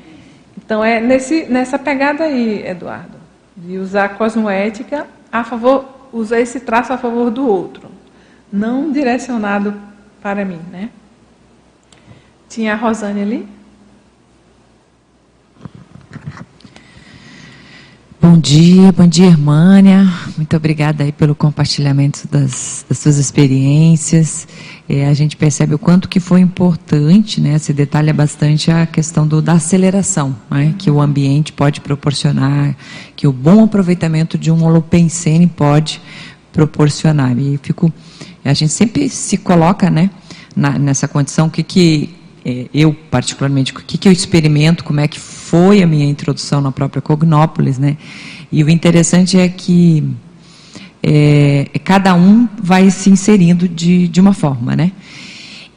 Então é nesse, nessa pegada aí, Eduardo, de usar a cosmoética a favor, usar esse traço a favor do outro, não direcionado para mim, né? Tinha a Rosane ali? Bom dia, bom dia, Irmânia. Muito obrigada aí pelo compartilhamento das, das suas experiências. É, a gente percebe o quanto que foi importante, né? Se detalha bastante a questão do, da aceleração, né? Que o ambiente pode proporcionar, que o bom aproveitamento de um holopensene pode proporcionar. E fico, a gente sempre se coloca, né? Na, nessa condição, que que é, eu particularmente, o que, que eu experimento, como é que foi a minha introdução na própria Cognópolis, né? E o interessante é que é, cada um vai se inserindo de, de uma forma, né?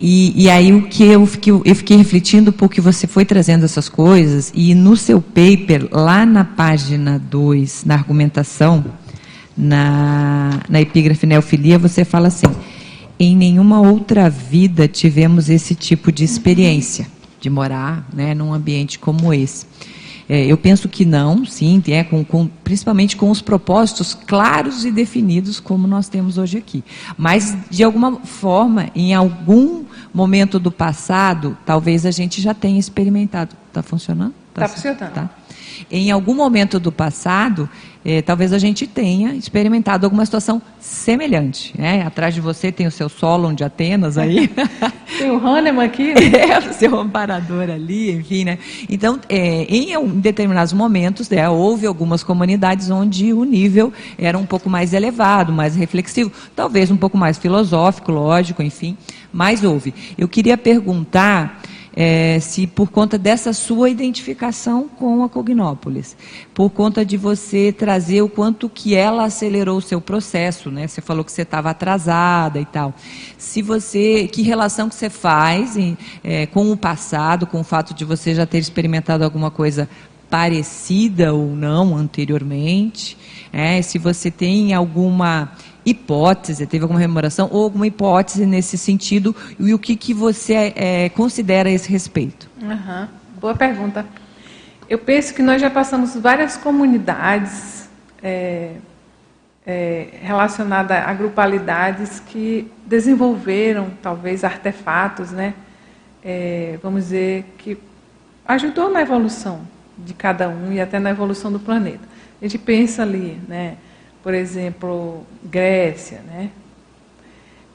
E, e, aí o que eu fiquei, eu fiquei refletindo porque você foi trazendo essas coisas e no seu paper, lá na página 2, na argumentação, na, na epígrafe neofilia, você fala assim, em nenhuma outra vida tivemos esse tipo de experiência, de morar né, num ambiente como esse. É, eu penso que não, sim, é, com, com, principalmente com os propósitos claros e definidos como nós temos hoje aqui. Mas, de alguma forma, em algum momento do passado, talvez a gente já tenha experimentado. Está funcionando? Está tá funcionando. Tá. Em algum momento do passado, é, talvez a gente tenha experimentado alguma situação semelhante. Né? Atrás de você tem o seu Solon de Atenas aí. [laughs] tem o Hahnemann aqui. Né? [laughs] É, o seu amparador ali, enfim. Né? Então, é, em, em, determinados momentos, né, houve algumas comunidades onde o nível era um pouco mais elevado, mais reflexivo, talvez um pouco mais filosófico, lógico, enfim, mas houve. Eu queria perguntar é, se por conta dessa sua identificação com a Cognópolis, por conta de você trazer o quanto que ela acelerou o seu processo, né? Você falou que você estava atrasada e tal. Se você, que relação que você faz em, é, com o passado, com o fato de você já ter experimentado alguma coisa parecida ou não anteriormente? É, se você tem alguma hipótese, teve alguma rememoração ou alguma hipótese nesse sentido e o que, que você é, considera a esse respeito? Uhum. Boa pergunta. Eu penso que nós já passamos várias comunidades é, é, relacionadas a grupalidades que desenvolveram talvez artefatos, né? É, vamos dizer que ajudou na evolução de cada um e até na evolução do planeta. A gente pensa ali, né? Por exemplo, Grécia, né?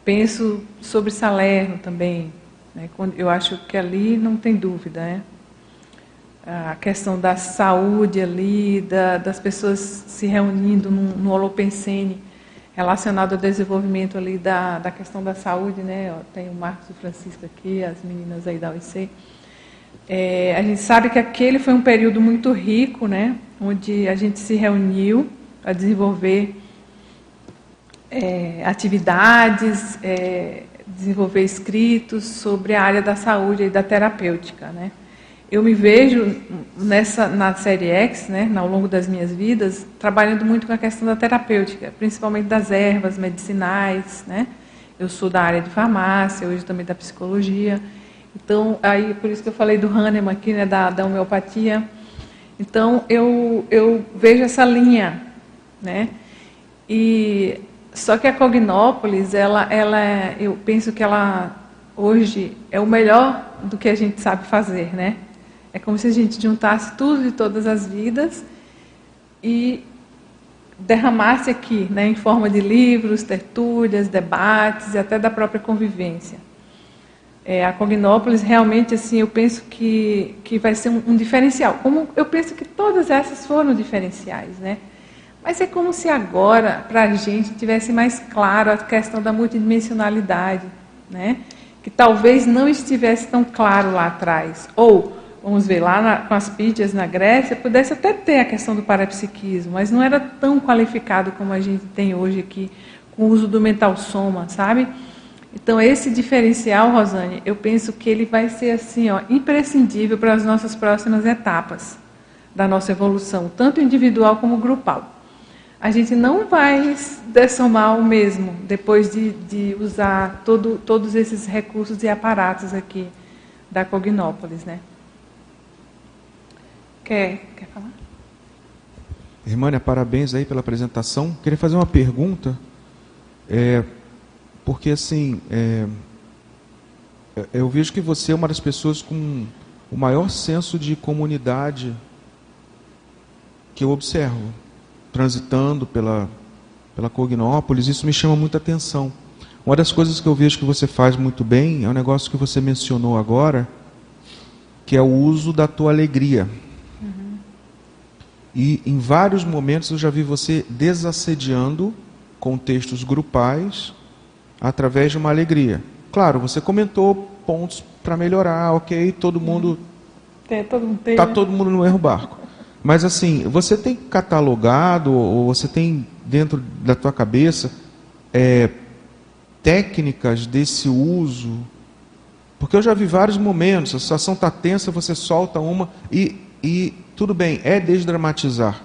Penso sobre Salerno também, né? eu acho que ali não tem dúvida, né? A questão da saúde ali, da, das pessoas se reunindo no, no Holopensene, relacionado ao desenvolvimento ali da, da questão da saúde, né? Tem o Marcos e o Francisco aqui, as meninas aí da OIC. É, a gente sabe que aquele foi um período muito rico, né? Onde a gente se reuniu para desenvolver é, atividades, é, desenvolver escritos sobre a área da saúde e da terapêutica, né? Eu me vejo nessa na série X, né, ao longo das minhas vidas, trabalhando muito com a questão da terapêutica, principalmente das ervas medicinais, né? Eu sou da área de farmácia, hoje também da psicologia. Então, aí por isso que eu falei do Hahnemann aqui, né, da, da homeopatia. Então, eu, eu vejo essa linha né? E só que a Cognópolis, ela, ela, é, eu penso que ela hoje é o melhor do que a gente sabe fazer, né? É como se a gente juntasse tudo de todas as vidas e derramasse aqui, né, em forma de livros, tertúlias, debates e até da própria convivência. É, a Cognópolis realmente assim, eu penso que que vai ser um, um diferencial. Como eu penso que todas essas foram diferenciais, né? Mas é como se agora, para a gente, tivesse mais claro a questão da multidimensionalidade, né? que talvez não estivesse tão claro lá atrás. Ou, vamos ver, lá na, com as pídias na Grécia, pudesse até ter a questão do parapsiquismo, mas não era tão qualificado como a gente tem hoje aqui, com o uso do mental soma, sabe? Então, esse diferencial, Rosane, eu penso que ele vai ser assim, ó, imprescindível para as nossas próximas etapas da nossa evolução, tanto individual como grupal a gente não vai dessomar o mesmo depois de, de usar todo, todos esses recursos e aparatos aqui da Cognópolis, né? Quer, quer falar? Irmânia, parabéns aí pela apresentação. Queria fazer uma pergunta, é, porque assim, é, eu vejo que você é uma das pessoas com o maior senso de comunidade que eu observo transitando pela, pela Cognópolis, isso me chama muita atenção. Uma das coisas que eu vejo que você faz muito bem é o um negócio que você mencionou agora, que é o uso da tua alegria. Uhum. E em vários momentos eu já vi você desassediando contextos grupais através de uma alegria. Claro, você comentou pontos para melhorar, ok, todo mundo. Está todo mundo no erro barco. Mas assim, você tem catalogado ou você tem dentro da tua cabeça é, técnicas desse uso? Porque eu já vi vários momentos, a situação está tensa, você solta uma e, e tudo bem, é desdramatizar.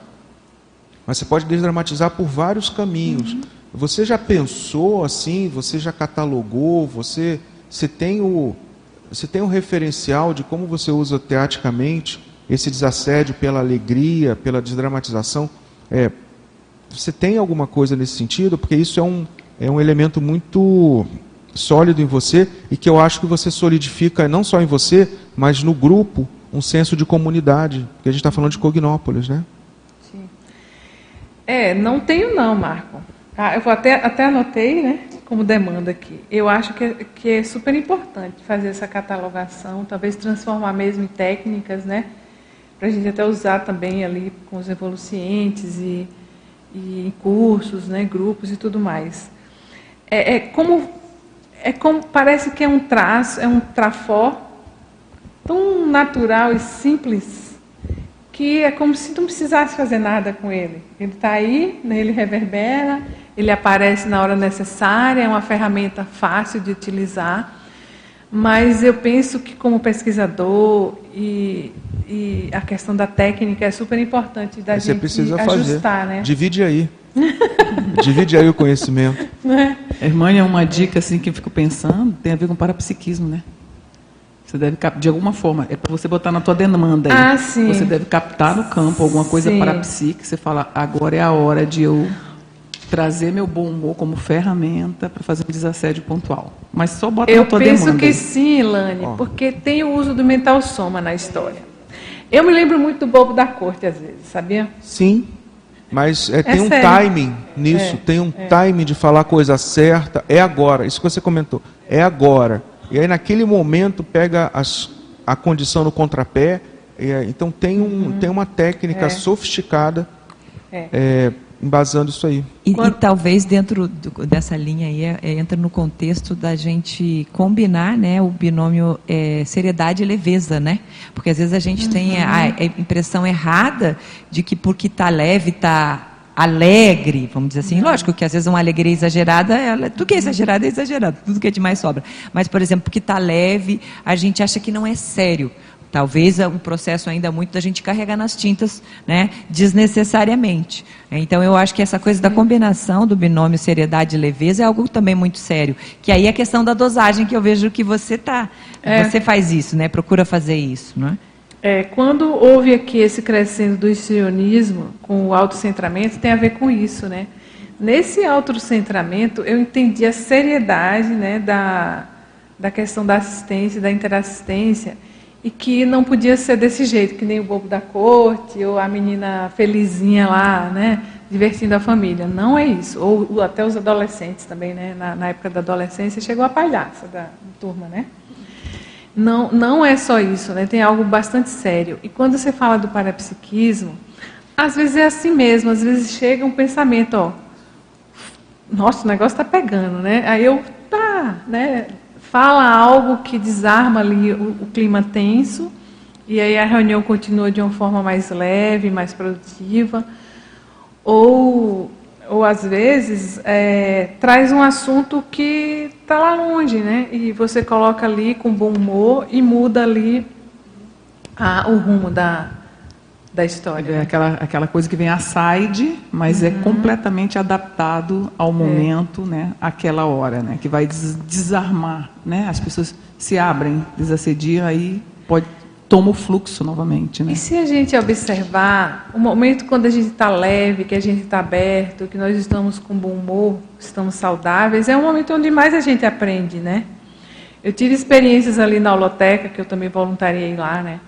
Mas você pode desdramatizar por vários caminhos. Uhum. Você já pensou assim? Você já catalogou? Você, você tem o você tem um referencial de como você usa teatricamente esse desassédio pela alegria, pela desdramatização. É, você tem alguma coisa nesse sentido? Porque isso é um, é um elemento muito sólido em você e que eu acho que você solidifica não só em você, mas no grupo, um senso de comunidade. Porque a gente está falando de Cognópolis, né? Sim. É, não tenho não, Marco. Ah, eu até, até anotei, né, como demanda aqui. Eu acho que, é, que é super importante fazer essa catalogação, talvez transformar mesmo em técnicas, né, para a gente até usar também ali com os evolucientes e, e em cursos, né, grupos e tudo mais. É, é, como é como parece que é um traço, é um trafó tão natural e simples que é como se não precisasse fazer nada com ele. Ele está aí, né, ele reverbera, ele aparece na hora necessária, é uma ferramenta fácil de utilizar. Mas eu penso que como pesquisador e e a questão da técnica é super importante da Você gente precisa ajustar, fazer. né? Divide aí. [laughs] Divide aí o conhecimento. Né? Hermânia, uma dica assim que eu fico pensando, tem a ver com parapsiquismo, né? Você deve de alguma forma, é para você botar na tua demanda aí. Ah, sim. Você deve captar no campo alguma coisa sim. parapsíquica, você fala, agora é a hora de eu trazer meu bom humor como ferramenta para fazer um desassédio pontual. Mas só bota eu na tua demanda. Eu penso que sim, Ilane, oh. porque tem o uso do mental soma na história. Eu me lembro muito do bobo da corte às vezes, sabia? Sim. Mas é, é tem um timing nisso, é, tem um é. timing de falar a coisa certa. É agora, isso que você comentou. É agora. E aí naquele momento pega as, a condição no contrapé. É, então tem, um, uhum. tem uma técnica é. sofisticada é. Embasando isso aí. E, e talvez dentro do, dessa linha aí entra no contexto da gente combinar né, o binômio seriedade e leveza, né? Porque às vezes a gente uhum. tem a, a impressão errada de que porque está leve, está alegre, vamos dizer assim. Lógico que às vezes uma alegria exagerada, ela, tudo que é exagerado é exagerado, tudo que é demais sobra. Mas, por exemplo, porque está leve, a gente acha que não é sério. Talvez é um processo ainda muito da gente carregar nas tintas, né, desnecessariamente. Então, eu acho que essa coisa da combinação do binômio seriedade e leveza é algo também muito sério. Que aí é a questão da dosagem que eu vejo que você tá, é. você faz isso, né, procura fazer isso, não é? É, quando houve aqui esse crescendo do sionismo com o autocentramento, tem a ver com isso, né? Nesse autocentramento, eu entendi a seriedade né, da, da questão da assistência, da interassistência, e que não podia ser desse jeito, que nem o bobo da corte, ou a menina felizinha lá, né, divertindo a família. Não é isso. Ou, até os adolescentes também, né, na, na época da adolescência, chegou a palhaça da turma, né? Não, não é só isso, né? tem algo bastante sério. E quando você fala do parapsiquismo, às vezes é assim mesmo, às vezes chega um pensamento, ó, nossa, o negócio está pegando, né? Aí eu, tá, né? Fala algo que desarma ali o, o clima tenso, e aí a reunião continua de uma forma mais leve, mais produtiva. Ou ou às vezes é, traz um assunto que está lá longe, né? E você coloca ali com bom humor e muda ali a, o rumo da, da história. É aquela, aquela coisa que vem a side, mas é uhum. é completamente adaptado ao é. momento, é. né? Aquela hora, né? Que vai des desarmar, né? As pessoas se abrem, desassediam, aí pode toma o fluxo novamente. Né? E se a gente observar o momento quando a gente está leve, que a gente está aberto, que nós estamos com bom humor, estamos saudáveis, é um momento onde mais a gente aprende, né? Eu tive experiências ali na holoteca, que eu também voluntariei lá, né?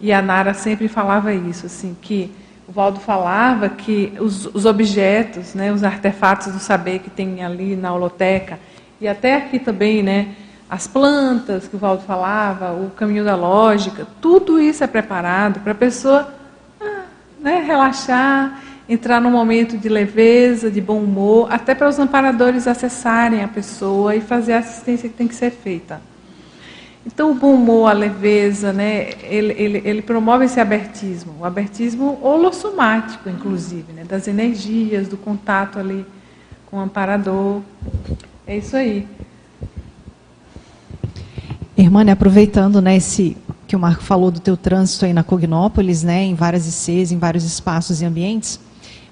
E a Nara sempre falava isso, assim, que o Valdo falava que os, os objetos, né, os artefatos do saber que tem ali na holoteca, e até aqui também, né, as plantas que o Valdo falava, o caminho da lógica, tudo isso é preparado para a pessoa ah, né, relaxar, entrar num momento de leveza, de bom humor, até para os amparadores acessarem a pessoa e fazer a assistência que tem que ser feita. Então, o bom humor, a leveza, né, ele, ele, ele promove esse abertismo, o abertismo holossomático, inclusive, né, das energias, do contato ali com o amparador. É isso aí. Irmã, aproveitando né, esse que o Marco falou do teu trânsito aí na Cognópolis, né, em várias ICs, em vários espaços e ambientes,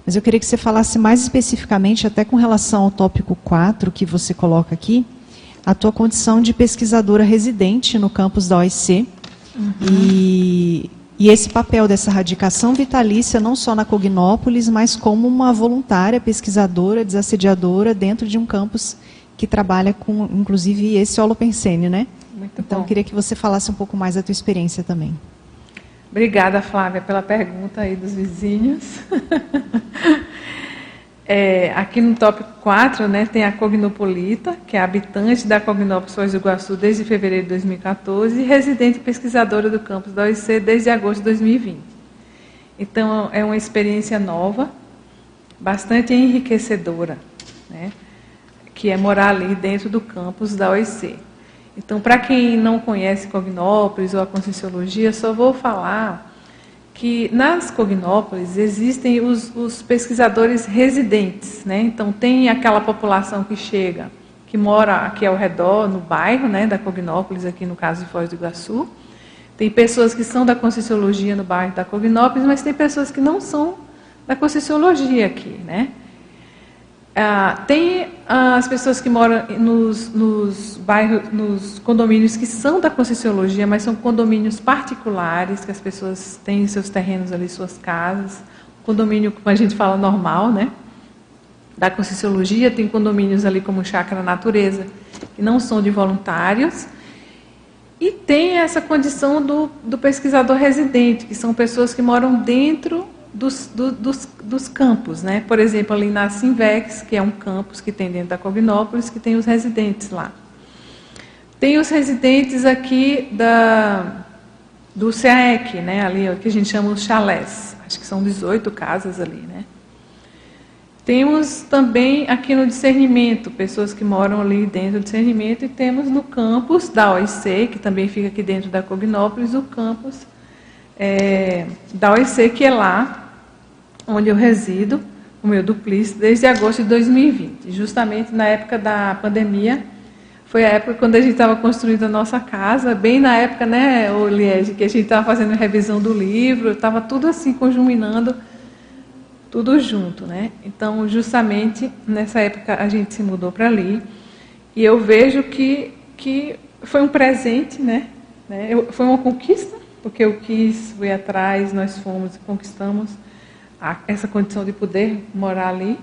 mas eu queria que você falasse mais especificamente, até com relação ao tópico 4 que você coloca aqui, a tua condição de pesquisadora residente no campus da OIC uhum. e, e esse papel dessa radicação vitalícia não só na Cognópolis, mas como uma voluntária pesquisadora, desassediadora dentro de um campus que trabalha com, inclusive, esse holopensene, né? Muito então, bom. eu queria que você falasse um pouco mais da tua experiência também. Obrigada, Flávia, pela pergunta aí dos vizinhos. [laughs] é, aqui no tópico 4, né, tem a Cognopolita, que é habitante da Cognópolis Foz do Iguaçu desde fevereiro de 2014 e residente pesquisadora do campus da OIC desde agosto de 2020. Então, é uma experiência nova, bastante enriquecedora, né, que é morar ali dentro do campus da OIC. Então, para quem não conhece Cognópolis ou a Conscienciologia, só vou falar que nas Cognópolis existem os, os, pesquisadores residentes. Né? Então, tem aquela população que chega, que mora aqui ao redor, no bairro né, da Cognópolis, aqui no caso de Foz do Iguaçu. Tem pessoas que são da Conscienciologia no bairro da Cognópolis, mas tem pessoas que não são da Conscienciologia aqui. Né? Ah, tem as pessoas que moram nos, nos bairros, nos condomínios que são da Conscienciologia, mas são condomínios particulares, que as pessoas têm seus terrenos ali, suas casas. Condomínio, como a gente fala, normal, né? Da Conscienciologia, tem condomínios ali como Chácara Natureza, que não são de voluntários. E tem essa condição do, do pesquisador residente, que são pessoas que moram dentro dos, do, dos, dos campos. Né? Por exemplo, ali na Simvex, que é um campus que tem dentro da Cognópolis, que tem os residentes lá. Tem os residentes aqui da, do CAEC, né? ali, que a gente chama os chalés. Acho que são 18 casas ali. Né? Temos também aqui no discernimento, pessoas que moram ali dentro do discernimento, e temos no campus da OIC, que também fica aqui dentro da Cognópolis, o campus é, da OIC, que é lá onde eu resido, o meu duplício, desde agosto de 2020. Justamente na época da pandemia, foi a época quando a gente estava construindo a nossa casa, bem na época, né, Liege, que a gente estava fazendo revisão do livro, estava tudo assim conjuminando, tudo junto, né? Então, justamente nessa época a gente se mudou para ali, e eu vejo que, que foi um presente, né? né? Eu, foi uma conquista, porque eu quis, fui atrás, nós fomos e conquistamos a, essa condição de poder morar ali.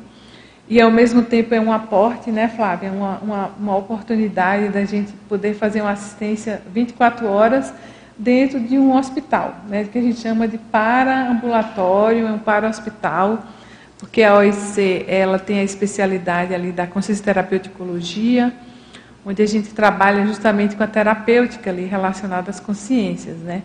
E, ao mesmo tempo, é um aporte, né, Flávia? Uma, uma, uma oportunidade da gente poder fazer uma assistência 24 horas dentro de um hospital, né, que a gente chama de para-ambulatório, é um para-hospital, porque a OIC ela tem a especialidade ali da consciência terapeuticologia, onde a gente trabalha justamente com a terapêutica ali relacionada às consciências, né?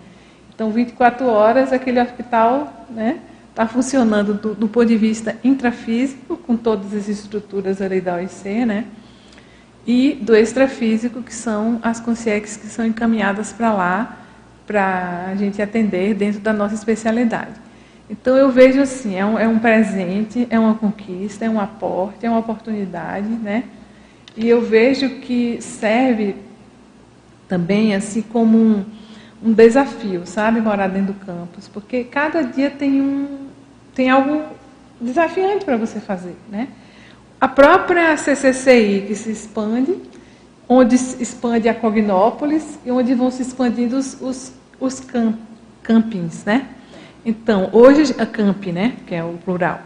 Então, 24 horas aquele hospital, né, está funcionando do, do, ponto de vista intrafísico, com todas as estruturas ali da OIC, né? E do extrafísico, que são as consciências que são encaminhadas para lá, para a gente atender dentro da nossa especialidade. Então eu vejo assim, é um, é um presente, é uma conquista, é um aporte, é uma oportunidade, né? E eu vejo que serve também assim como um, um desafio, sabe, morar dentro do campus, porque cada dia tem um, tem algo desafiante para você fazer. Né? A própria CCCI, que se expande, onde se expande a Cognópolis e onde vão se expandindo os, os, os camp, campings. Né? Então, hoje, a camp, né, que é o plural.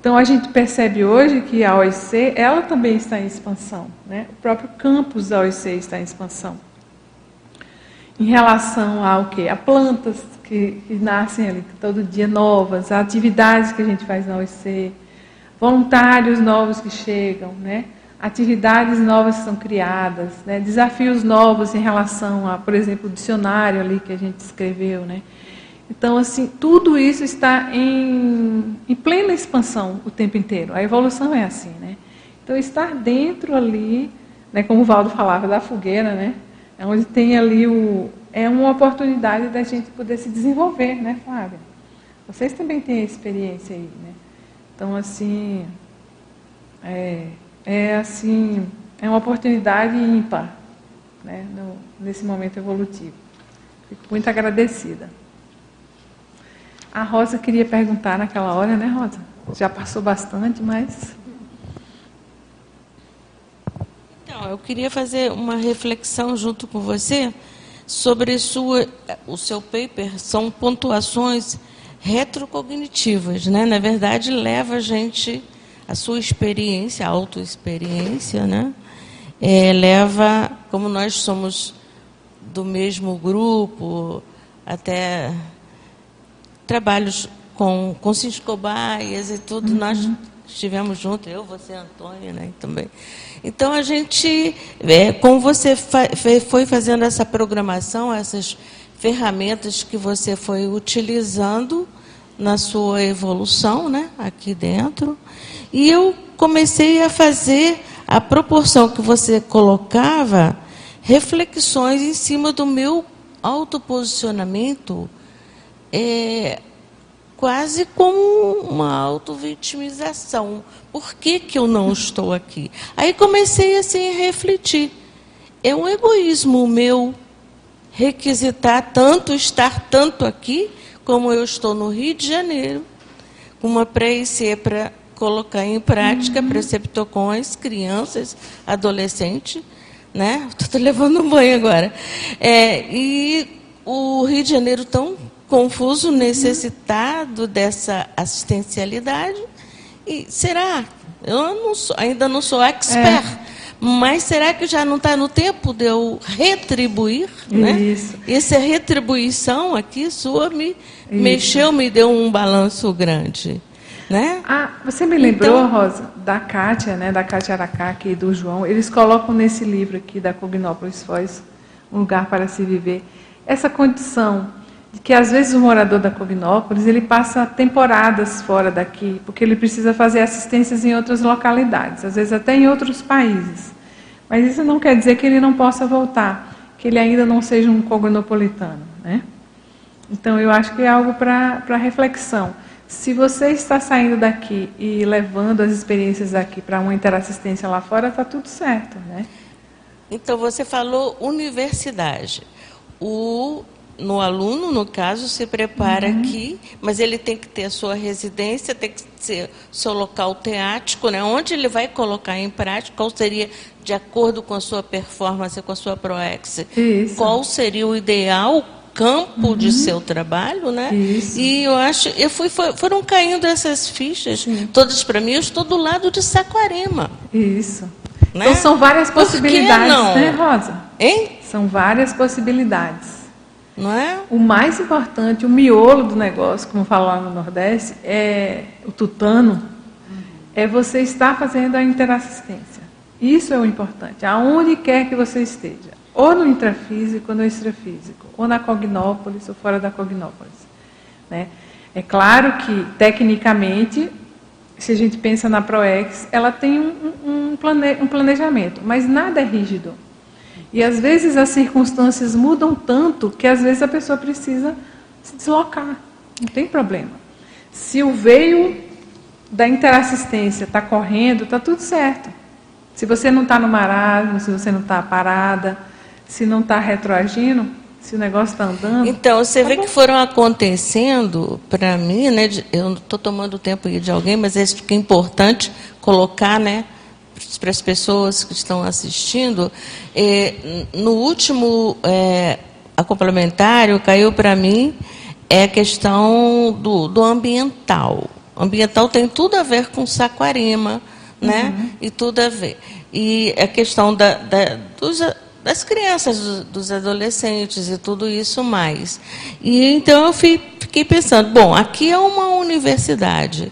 Então, a gente percebe hoje que a OIC, ela também está em expansão. Né? O próprio campus da OIC está em expansão. Em relação ao quê? A plantas, que, que nascem ali todo dia novas, atividades que a gente faz na OEC, voluntários novos que chegam, né? atividades novas que são criadas, né? desafios novos em relação a, por exemplo, o dicionário ali que a gente escreveu. Né? Então, assim, tudo isso está em, em plena expansão o tempo inteiro. A evolução é assim. Né? Então, estar dentro ali, né, como o Valdo falava, da fogueira, né? É onde tem ali o, é uma oportunidade da gente poder se desenvolver, né, Flávia? Vocês também têm experiência aí, né? Então, assim, é, é assim, é uma oportunidade ímpar, né, no, nesse momento evolutivo. Fico muito agradecida. A Rosa queria perguntar naquela hora, né, Rosa? Já passou bastante, mas. Eu queria fazer uma reflexão junto com você sobre sua, o seu paper são pontuações retrocognitivas, né? Na verdade, leva a gente a sua experiência, a autoexperiência, né? É, leva, como nós somos do mesmo grupo, até trabalhos com, com Cisco Baias e tudo, uhum. nós estivemos juntos, eu, você, Antônio, né, também. Então, a gente, é, como você fa foi fazendo essa programação, essas ferramentas que você foi utilizando na sua evolução, né, aqui dentro, e eu comecei a fazer a proporção que você colocava, reflexões em cima do meu autoposicionamento, é, quase como uma auto-vitimização. Por que, que eu não estou aqui? Aí comecei assim a refletir. É um egoísmo meu requisitar tanto, estar tanto aqui, como eu estou no Rio de Janeiro, com uma pré para colocar em prática uhum. preceptor com as crianças, adolescentes, né? [laughs] Estou levando um banho agora. É, e o Rio de Janeiro tão confuso, necessitado dessa assistencialidade. E será? Eu não sou, ainda não sou expert. É. Mas será que já não está no tempo de eu retribuir? Né? Isso. Essa retribuição aqui sua me Isso. mexeu, me deu um balanço grande. Né? Ah, você me lembrou, então, Rosa, da Kátia, né, da Kátia Aracaque e do João. Eles colocam nesse livro aqui da Cognópolis Foz, Um Lugar para Se Viver, essa condição de que às vezes o morador da Cognópolis ele passa temporadas fora daqui, porque ele precisa fazer assistências em outras localidades, às vezes até em outros países. Mas isso não quer dizer que ele não possa voltar, que ele ainda não seja um cognopolitano. Né? Então eu acho que é algo para reflexão. Se você está saindo daqui e levando as experiências daqui para uma interassistência lá fora, está tudo certo. Né? Então você falou universidade. O no aluno, no caso, se prepara uhum. aqui, mas ele tem que ter a sua residência, tem que ser seu local teático, né? onde ele vai colocar em prática, qual seria, de acordo com a sua performance, com a sua ProEx, Isso. qual seria o ideal campo uhum. de seu trabalho, né? Isso. E eu acho, eu fui, foi, foram caindo essas fichas, Sim. todas para mim, eu estou do lado de Saquarema. Isso. Né? Então são várias possibilidades, né, Rosa? Hein? São várias possibilidades. Não é? O mais importante, o miolo do negócio, como falam no Nordeste, é o tutano, é você estar fazendo a interassistência. Isso é o importante, aonde quer que você esteja. Ou no intrafísico, ou no extrafísico, ou na cognópolis, ou fora da cognópolis. Né? É claro que, tecnicamente, se a gente pensa na ProEx, ela tem um, um, plane, um planejamento, mas nada é rígido. E às vezes as circunstâncias mudam tanto que às vezes a pessoa precisa se deslocar. Não tem problema. Se o veio da interassistência está correndo, está tudo certo. Se você não está no marasmo, se você não está parada, se não está retroagindo, se o negócio está andando. Então, você tá vê bom. que foram acontecendo, para mim, né? Eu não estou tomando tempo de alguém, mas é importante colocar, né? Para as pessoas que estão assistindo, é, no último é, a complementário caiu para mim é a questão do, do ambiental. O ambiental tem tudo a ver com Saquarema, né? Uhum. E tudo a ver. E a questão da, da, dos, das crianças, dos adolescentes e tudo isso mais. E então eu fiquei pensando, bom, aqui é uma universidade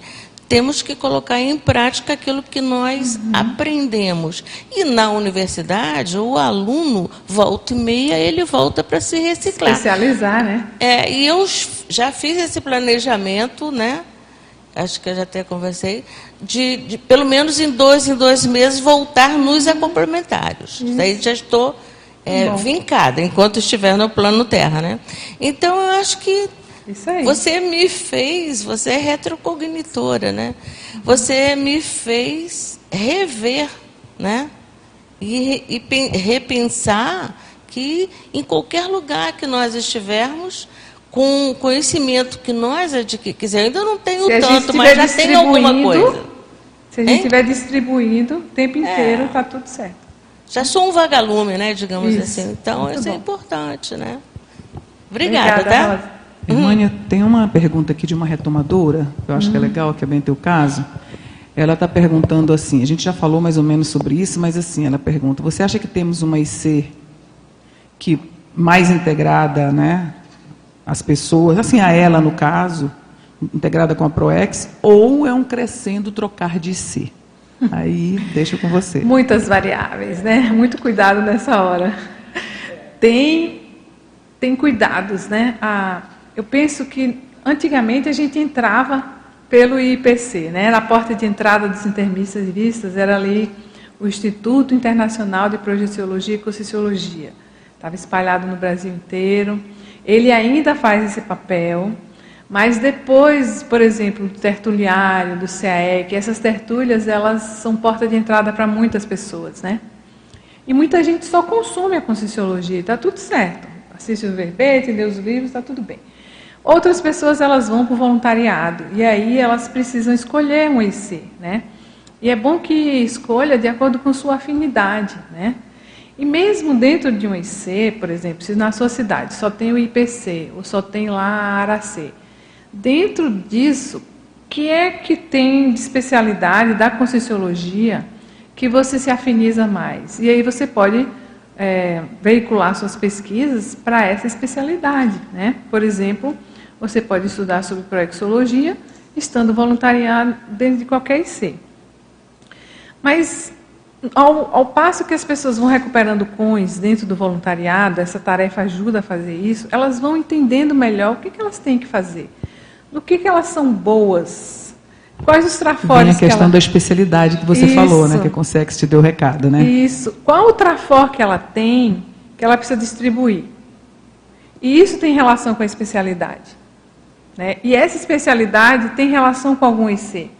temos que colocar em prática aquilo que nós uhum. aprendemos. E na universidade, o aluno, volta e meia, ele volta para se reciclar. Especializar, né? É, e eu já fiz esse planejamento, né? Acho que eu já até conversei, de, de pelo menos em dois em dois meses voltar nos complementários. Isso. Daí já estou é, vincada, enquanto estiver no plano terra, né? Então eu acho que isso aí. Você me fez, você é retrocognitora, né? Você me fez rever, né? E, e repensar que em qualquer lugar que nós estivermos, com o conhecimento que nós adquirimos, ainda não tenho tanto, mas já tem alguma coisa. Se a gente estiver distribuindo o tempo inteiro, está é. tudo certo. Já sou um vagalume, né, digamos isso. assim. Então, Muito isso é bom. é importante, né? Obrigada, Obrigada tá? Irmânia, hum. tem uma pergunta aqui de uma retomadora, que eu acho hum. que é hum. legal, que é bem teu caso. Ela está perguntando assim, a gente já falou mais ou menos sobre isso, mas assim, ela pergunta, você acha que temos uma IC que mais integrada, né, as pessoas, assim, a ela no caso, integrada com a ProEx, ou é um crescendo trocar de IC? Aí, [laughs] deixo com você. Muitas variáveis, né? Muito cuidado nessa hora. Tem, tem cuidados, né? A, eu penso que antigamente a gente entrava pelo IPC, né? Na porta de entrada dos intermistas e vistas era ali o Instituto Internacional de Projeciologia e Conscienciologia. Estava espalhado no Brasil inteiro. Ele ainda faz esse papel, mas depois, por exemplo, do tertuliário, do CAEC, essas tertúlias, elas são porta de entrada para muitas pessoas, né? E muita gente só consome a Conscienciologia, está tudo certo. Assiste o verbete, lê os livros, está tudo bem. Outras pessoas elas vão para o voluntariado e aí elas precisam escolher um IC, né? E é bom que escolha de acordo com sua afinidade, né? E mesmo dentro de um IC, por exemplo, se na sua cidade só tem o IPC ou só tem lá a ARAC, dentro disso, que é que tem de especialidade da Conscienciologia que você se afiniza mais? E aí você pode é, veicular suas pesquisas para essa especialidade, né? Por exemplo, você pode estudar sobre proexologia, estando voluntariado dentro de qualquer IC. Mas, ao, ao, passo que as pessoas vão recuperando cões dentro do voluntariado, essa tarefa ajuda a fazer isso, elas vão entendendo melhor o que, que elas têm que fazer, no que, que elas são boas, quais os trafores Vem a questão ela... da especialidade que você isso. falou, né, que a Consex te deu o recado, né? Isso. Qual o trafor que ela tem que ela precisa distribuir? E isso tem relação com a especialidade. Né? E essa especialidade tem relação com algum IC.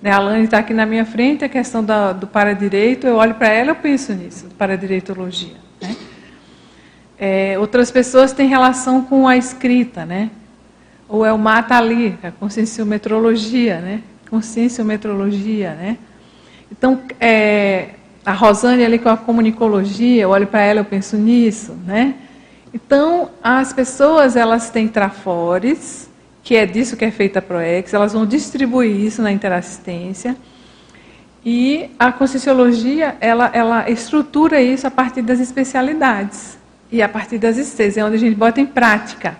Né? A Lani está aqui na minha frente, a questão da, do paradireito, eu olho para ela e penso nisso, paradireitologia. Né? É, outras pessoas têm relação com a escrita, né? Ou é o mata ali, a conscienciometrologia, né? Conscienciometrologia, né? Então, é, a Rosane ali com a comunicologia, eu olho para ela, eu penso nisso, né? Então, as pessoas elas têm trafores, que é disso que é feita a ProEx, elas vão distribuir isso na interassistência. E a Conscienciologia, ela, ela estrutura isso a partir das especialidades e a partir das ICs, é onde a gente bota em prática.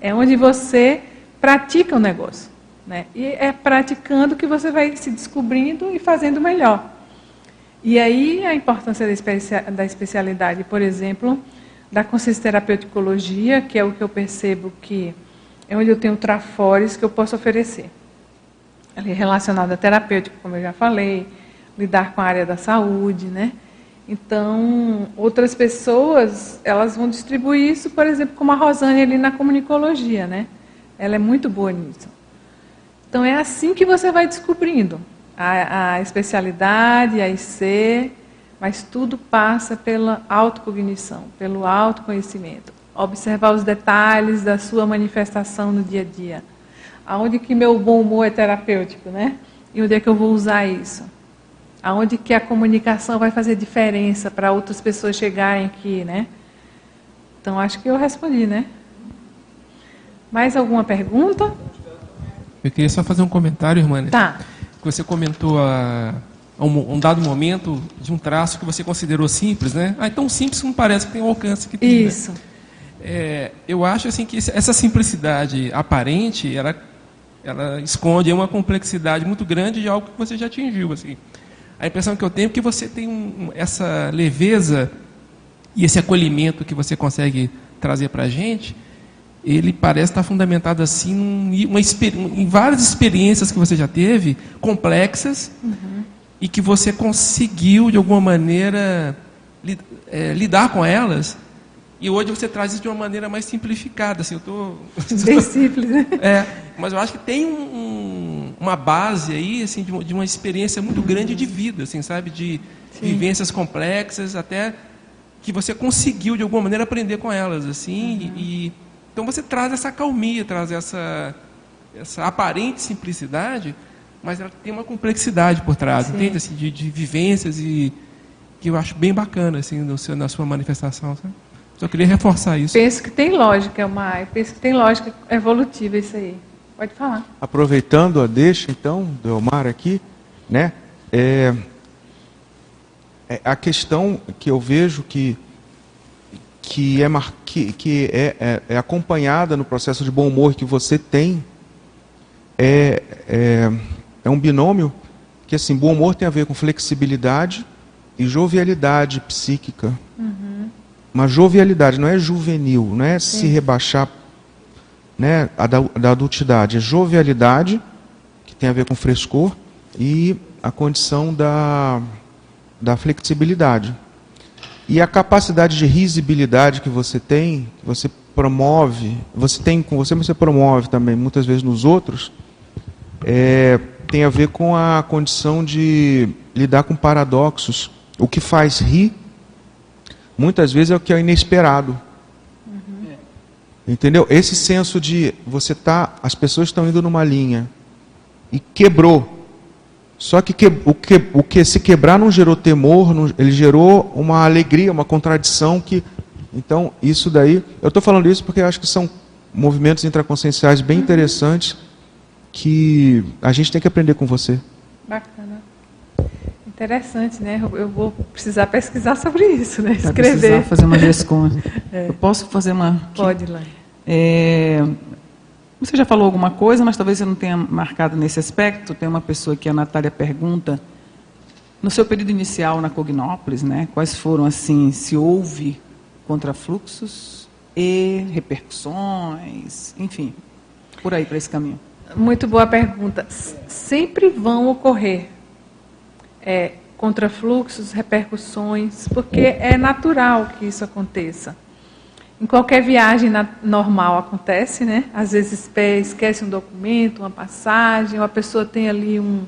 É onde você pratica o negócio. Né? E é praticando que você vai se descobrindo e fazendo melhor. E aí a importância da especialidade, por exemplo, da consciência terapeuticologia, que é o que eu percebo que é onde eu tenho trafores que eu posso oferecer. Ali relacionado à terapêutica, como eu já falei, lidar com a área da saúde, né? Então, outras pessoas, elas vão distribuir isso, por exemplo, como a Rosane ali na comunicologia, né? Ela é muito boa nisso. Então, é assim que você vai descobrindo a, a especialidade, a IC, mas tudo passa pela autocognição, pelo autoconhecimento. Observar os detalhes da sua manifestação no dia a dia. Aonde que meu bom humor é terapêutico, né? E onde é que eu vou usar isso? Aonde que a comunicação vai fazer diferença para outras pessoas chegarem aqui, né? Então acho que eu respondi, né? Mais alguma pergunta? Eu queria só fazer um comentário, irmã. Tá. Você comentou a um, um, dado momento de um traço que você considerou simples, né? Ah, então simples não parece que tem o alcance que tem. Né? Isso. Né? É, eu acho assim que essa simplicidade aparente, ela, ela esconde uma complexidade muito grande de algo que você já atingiu, assim. A impressão que eu tenho é que você tem um, essa leveza e esse acolhimento que você consegue trazer para a gente, ele parece estar fundamentado assim uma, em várias experiências que você já teve, complexas, uhum e que você conseguiu, de alguma maneira, li, é, lidar com elas. E hoje você traz isso de uma maneira mais simplificada. Assim, eu tô, [laughs] Bem simples, né? É, mas eu acho que tem um, uma base aí, assim, de uma, de uma, experiência muito grande de vida, assim, sabe? De Sim. vivências complexas, até que você conseguiu, de alguma maneira, aprender com elas. assim uhum. e, Então você traz essa calmia, traz essa, essa aparente simplicidade mas ela tem uma complexidade por trás, Sim. entende? Assim, de, de, vivências e que eu acho bem bacana assim no seu, na sua manifestação. Sabe? Só queria reforçar isso. Penso que tem lógica, Mar. Penso que tem lógica evolutiva isso aí. Pode falar. Aproveitando a deixa, então, do Elmar aqui, né? É, é a questão que eu vejo que que é, que, que é, é, é acompanhada no processo de bom humor que você tem é, é é um binômio que, assim, bom humor tem a ver com flexibilidade e jovialidade psíquica. Uhum. Uma jovialidade, não é juvenil, não é Sim. se rebaixar né, a da, da adultidade. É jovialidade, que tem a ver com frescor, e a condição da, da flexibilidade. E a capacidade de risibilidade que você tem, que você promove, você tem com você, mas você promove também muitas vezes nos outros, é, tem a ver com a condição de lidar com paradoxos. O que faz rir, muitas vezes, é o que é inesperado. Uhum. Entendeu? Esse senso de você tá, as pessoas estão indo numa linha e quebrou. Só que, que, o, que o que se quebrar não gerou temor, não, ele gerou uma alegria, uma contradição que então isso daí, eu estou falando isso porque eu acho que são movimentos intraconscienciais bem uhum. interessantes que a gente tem que aprender com você. Bacana. Interessante, né? Eu vou precisar pesquisar sobre isso, né? Escrever. Vai precisar fazer uma gescom. [laughs] é. Eu posso fazer uma. Pode, lá. É, você já falou alguma coisa, mas talvez você não tenha marcado nesse aspecto. Tem uma pessoa que a Natália pergunta. No seu período inicial na Cognópolis, né, quais foram, assim, se houve contrafluxos e repercussões, enfim, por aí, para esse caminho? Muito boa pergunta. Sempre vão ocorrer é, contrafluxos, repercussões, porque é natural que isso aconteça. Em qualquer viagem na, normal acontece, né? Às vezes esquece um documento, uma passagem, ou a pessoa tem ali um,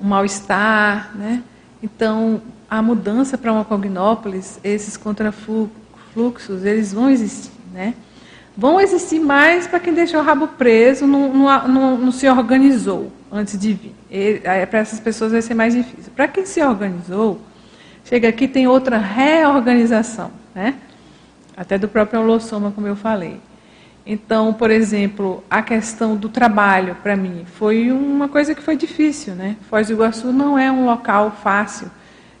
um mal-estar, né? Então, a mudança para uma cognópolis, esses contrafluxos, eles vão existir, né? Vão existir mais para quem deixou o rabo preso, não, não, não, não se organizou antes de vir. Para essas pessoas vai ser mais difícil. Para quem se organizou, chega aqui tem outra reorganização, né? até do próprio holossoma, como eu falei. Então, por exemplo, a questão do trabalho, para mim, foi uma coisa que foi difícil. Né? Foz do Iguaçu não é um local fácil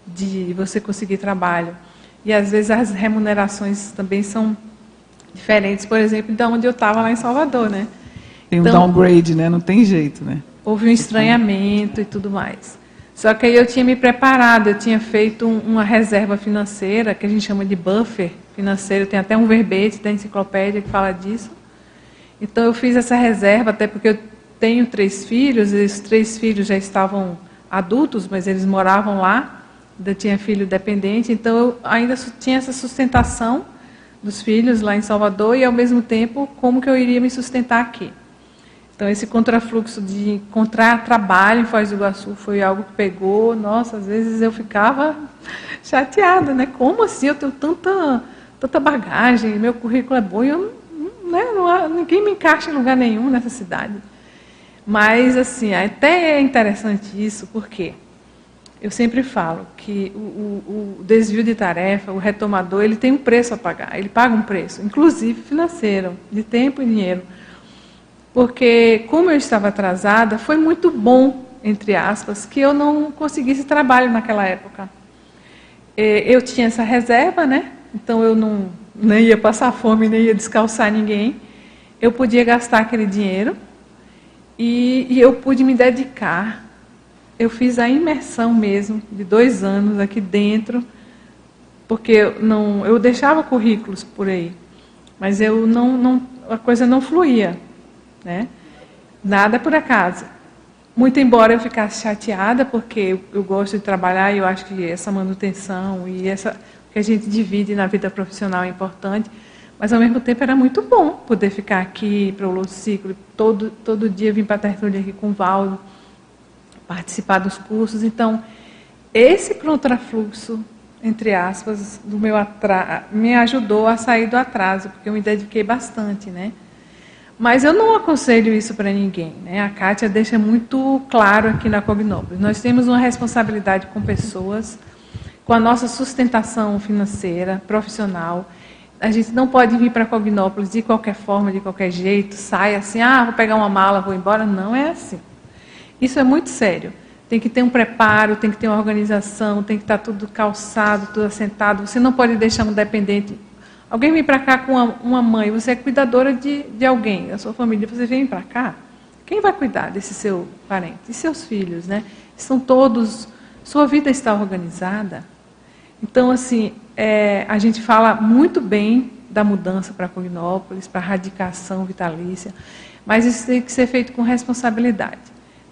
de você conseguir trabalho. E, às vezes, as remunerações também são diferentes, por exemplo, de onde eu estava lá em Salvador. Né? Tem um então, downgrade, né? não tem jeito. Né? Houve um estranhamento e tudo mais. Só que aí eu tinha me preparado, eu tinha feito uma reserva financeira, que a gente chama de buffer, financeiro, tem até um verbete da enciclopédia que fala disso. Então eu fiz essa reserva, até porque eu tenho três filhos, e os três filhos já estavam adultos, mas eles moravam lá, ainda tinha filho dependente, então eu ainda tinha essa sustentação dos filhos lá em Salvador e ao mesmo tempo como que eu iria me sustentar aqui. Então esse contrafluxo de encontrar trabalho em Foz do Iguaçu foi algo que pegou, nossa, às vezes eu ficava [laughs] chateada, né? Como assim eu tenho tanta tanta bagagem, meu currículo é bom, e eu, né, não, ninguém me encaixa em lugar nenhum nessa cidade. Mas, assim, até é interessante isso, porque eu sempre falo que o, o, o, desvio de tarefa, o retomador, ele tem um preço a pagar, ele paga um preço, inclusive financeiro, de tempo e dinheiro. Porque, como eu estava atrasada, foi muito bom, entre aspas, que eu não conseguisse trabalho naquela época. É, eu tinha essa reserva, né? então eu não nem ia passar fome, nem ia descalçar ninguém. Eu podia gastar aquele dinheiro e, e eu pude me dedicar. Eu fiz a imersão mesmo de dois anos aqui dentro, porque eu não eu deixava currículos por aí, mas eu não, não a coisa não fluía, né? Nada por acaso. Muito embora eu ficasse chateada, porque eu, eu gosto de trabalhar e eu acho que essa manutenção e essa que a gente divide na vida profissional é importante, mas ao mesmo tempo era muito bom poder ficar aqui para o Louço Ciclo, todo, todo dia vir para a tertúlia aqui com o Valdo, participar dos cursos. Então, esse contrafluxo, entre aspas, do meu atraso, me ajudou a sair do atraso, porque eu me dediquei bastante, né? Mas eu não aconselho isso para ninguém. Né? A Kátia deixa muito claro aqui na Cognópolis. Nós temos uma responsabilidade com pessoas com a nossa sustentação financeira, profissional. A gente não pode vir para Cognópolis de qualquer forma, de qualquer jeito, sai assim, ah, vou pegar uma mala, vou embora. Não é assim. Isso é muito sério. Tem que ter um preparo, tem que ter uma organização, tem que estar tudo calçado, tudo assentado. Você não pode deixar um dependente. Alguém vem para cá com uma, uma, mãe, você é cuidadora de, de alguém, da sua família, você vem para cá. Quem vai cuidar desse seu parente? E seus filhos, né? São todos. Sua vida está organizada. Então, assim, é, a gente fala muito bem da mudança para Cognópolis, para a radicação vitalícia, mas isso tem que ser feito com responsabilidade,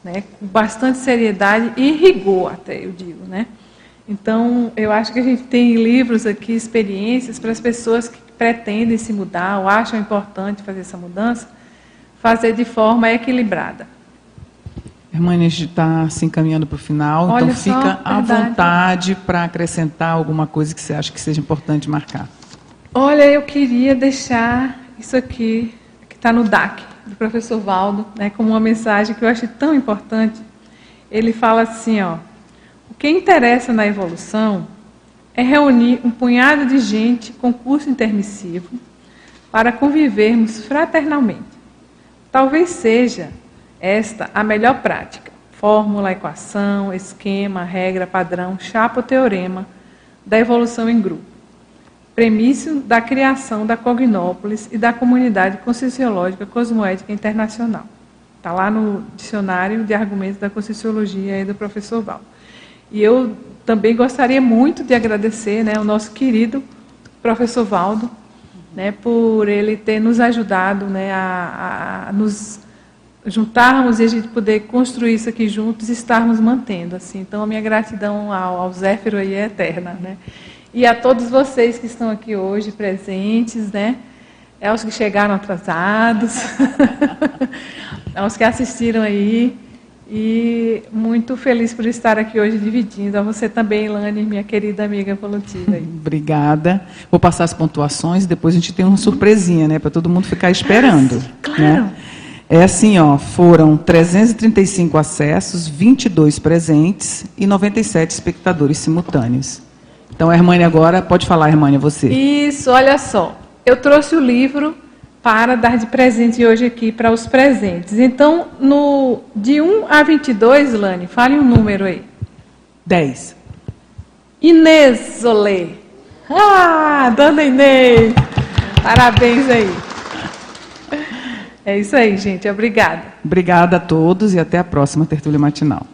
né? com bastante seriedade e rigor, até eu digo. Né? Então, eu acho que a gente tem livros aqui, experiências para as pessoas que pretendem se mudar ou acham importante fazer essa mudança, fazer de forma equilibrada. Gente está se encaminhando para o final, Olha então só, fica à vontade para acrescentar alguma coisa que você acha que seja importante marcar. Olha, eu queria deixar isso aqui, que está no DAC, do professor Valdo, né, como uma mensagem que eu achei tão importante. Ele fala assim, ó, o que interessa na evolução é reunir um punhado de gente com curso intermissivo para convivermos fraternalmente. Talvez seja esta a melhor prática. Fórmula, equação, esquema, regra, padrão, chapa ou teorema da evolução em grupo. Premisso da criação da Cognópolis e da comunidade conscienciológica cosmoética internacional. Está lá no dicionário de argumentos da Conscienciologia do professor Val. E eu também gostaria muito de agradecer né, ao nosso querido professor Valdo, né, por ele ter nos ajudado né, a, a, nos juntarmos e a gente poder construir isso aqui juntos e estarmos mantendo. assim. Então, a minha gratidão ao, ao Zéfiro aí é eterna. Né? E a todos vocês que estão aqui hoje presentes, né? aos que chegaram atrasados, [laughs] aos que assistiram aí. E muito feliz por estar aqui hoje dividindo. A você também, Lani, minha querida amiga evolutiva. Obrigada. Vou passar as pontuações, depois a gente tem uma surpresinha, né? Para todo mundo ficar esperando. Ah, [laughs] claro. Né? É assim, ó, foram 335 acessos, 22 presentes e 97 espectadores simultâneos. Então, Hermânia, agora pode falar, Hermânia, você. Isso, olha só. Eu trouxe o livro para dar de presente hoje aqui para os presentes. Então, no, de 1 a 22, Lani, fale um número aí. 10. Inês Olê. Ah, dona Inês. Parabéns aí. É isso aí, gente. Obrigada. Obrigada a todos e até a próxima tertúlia matinal.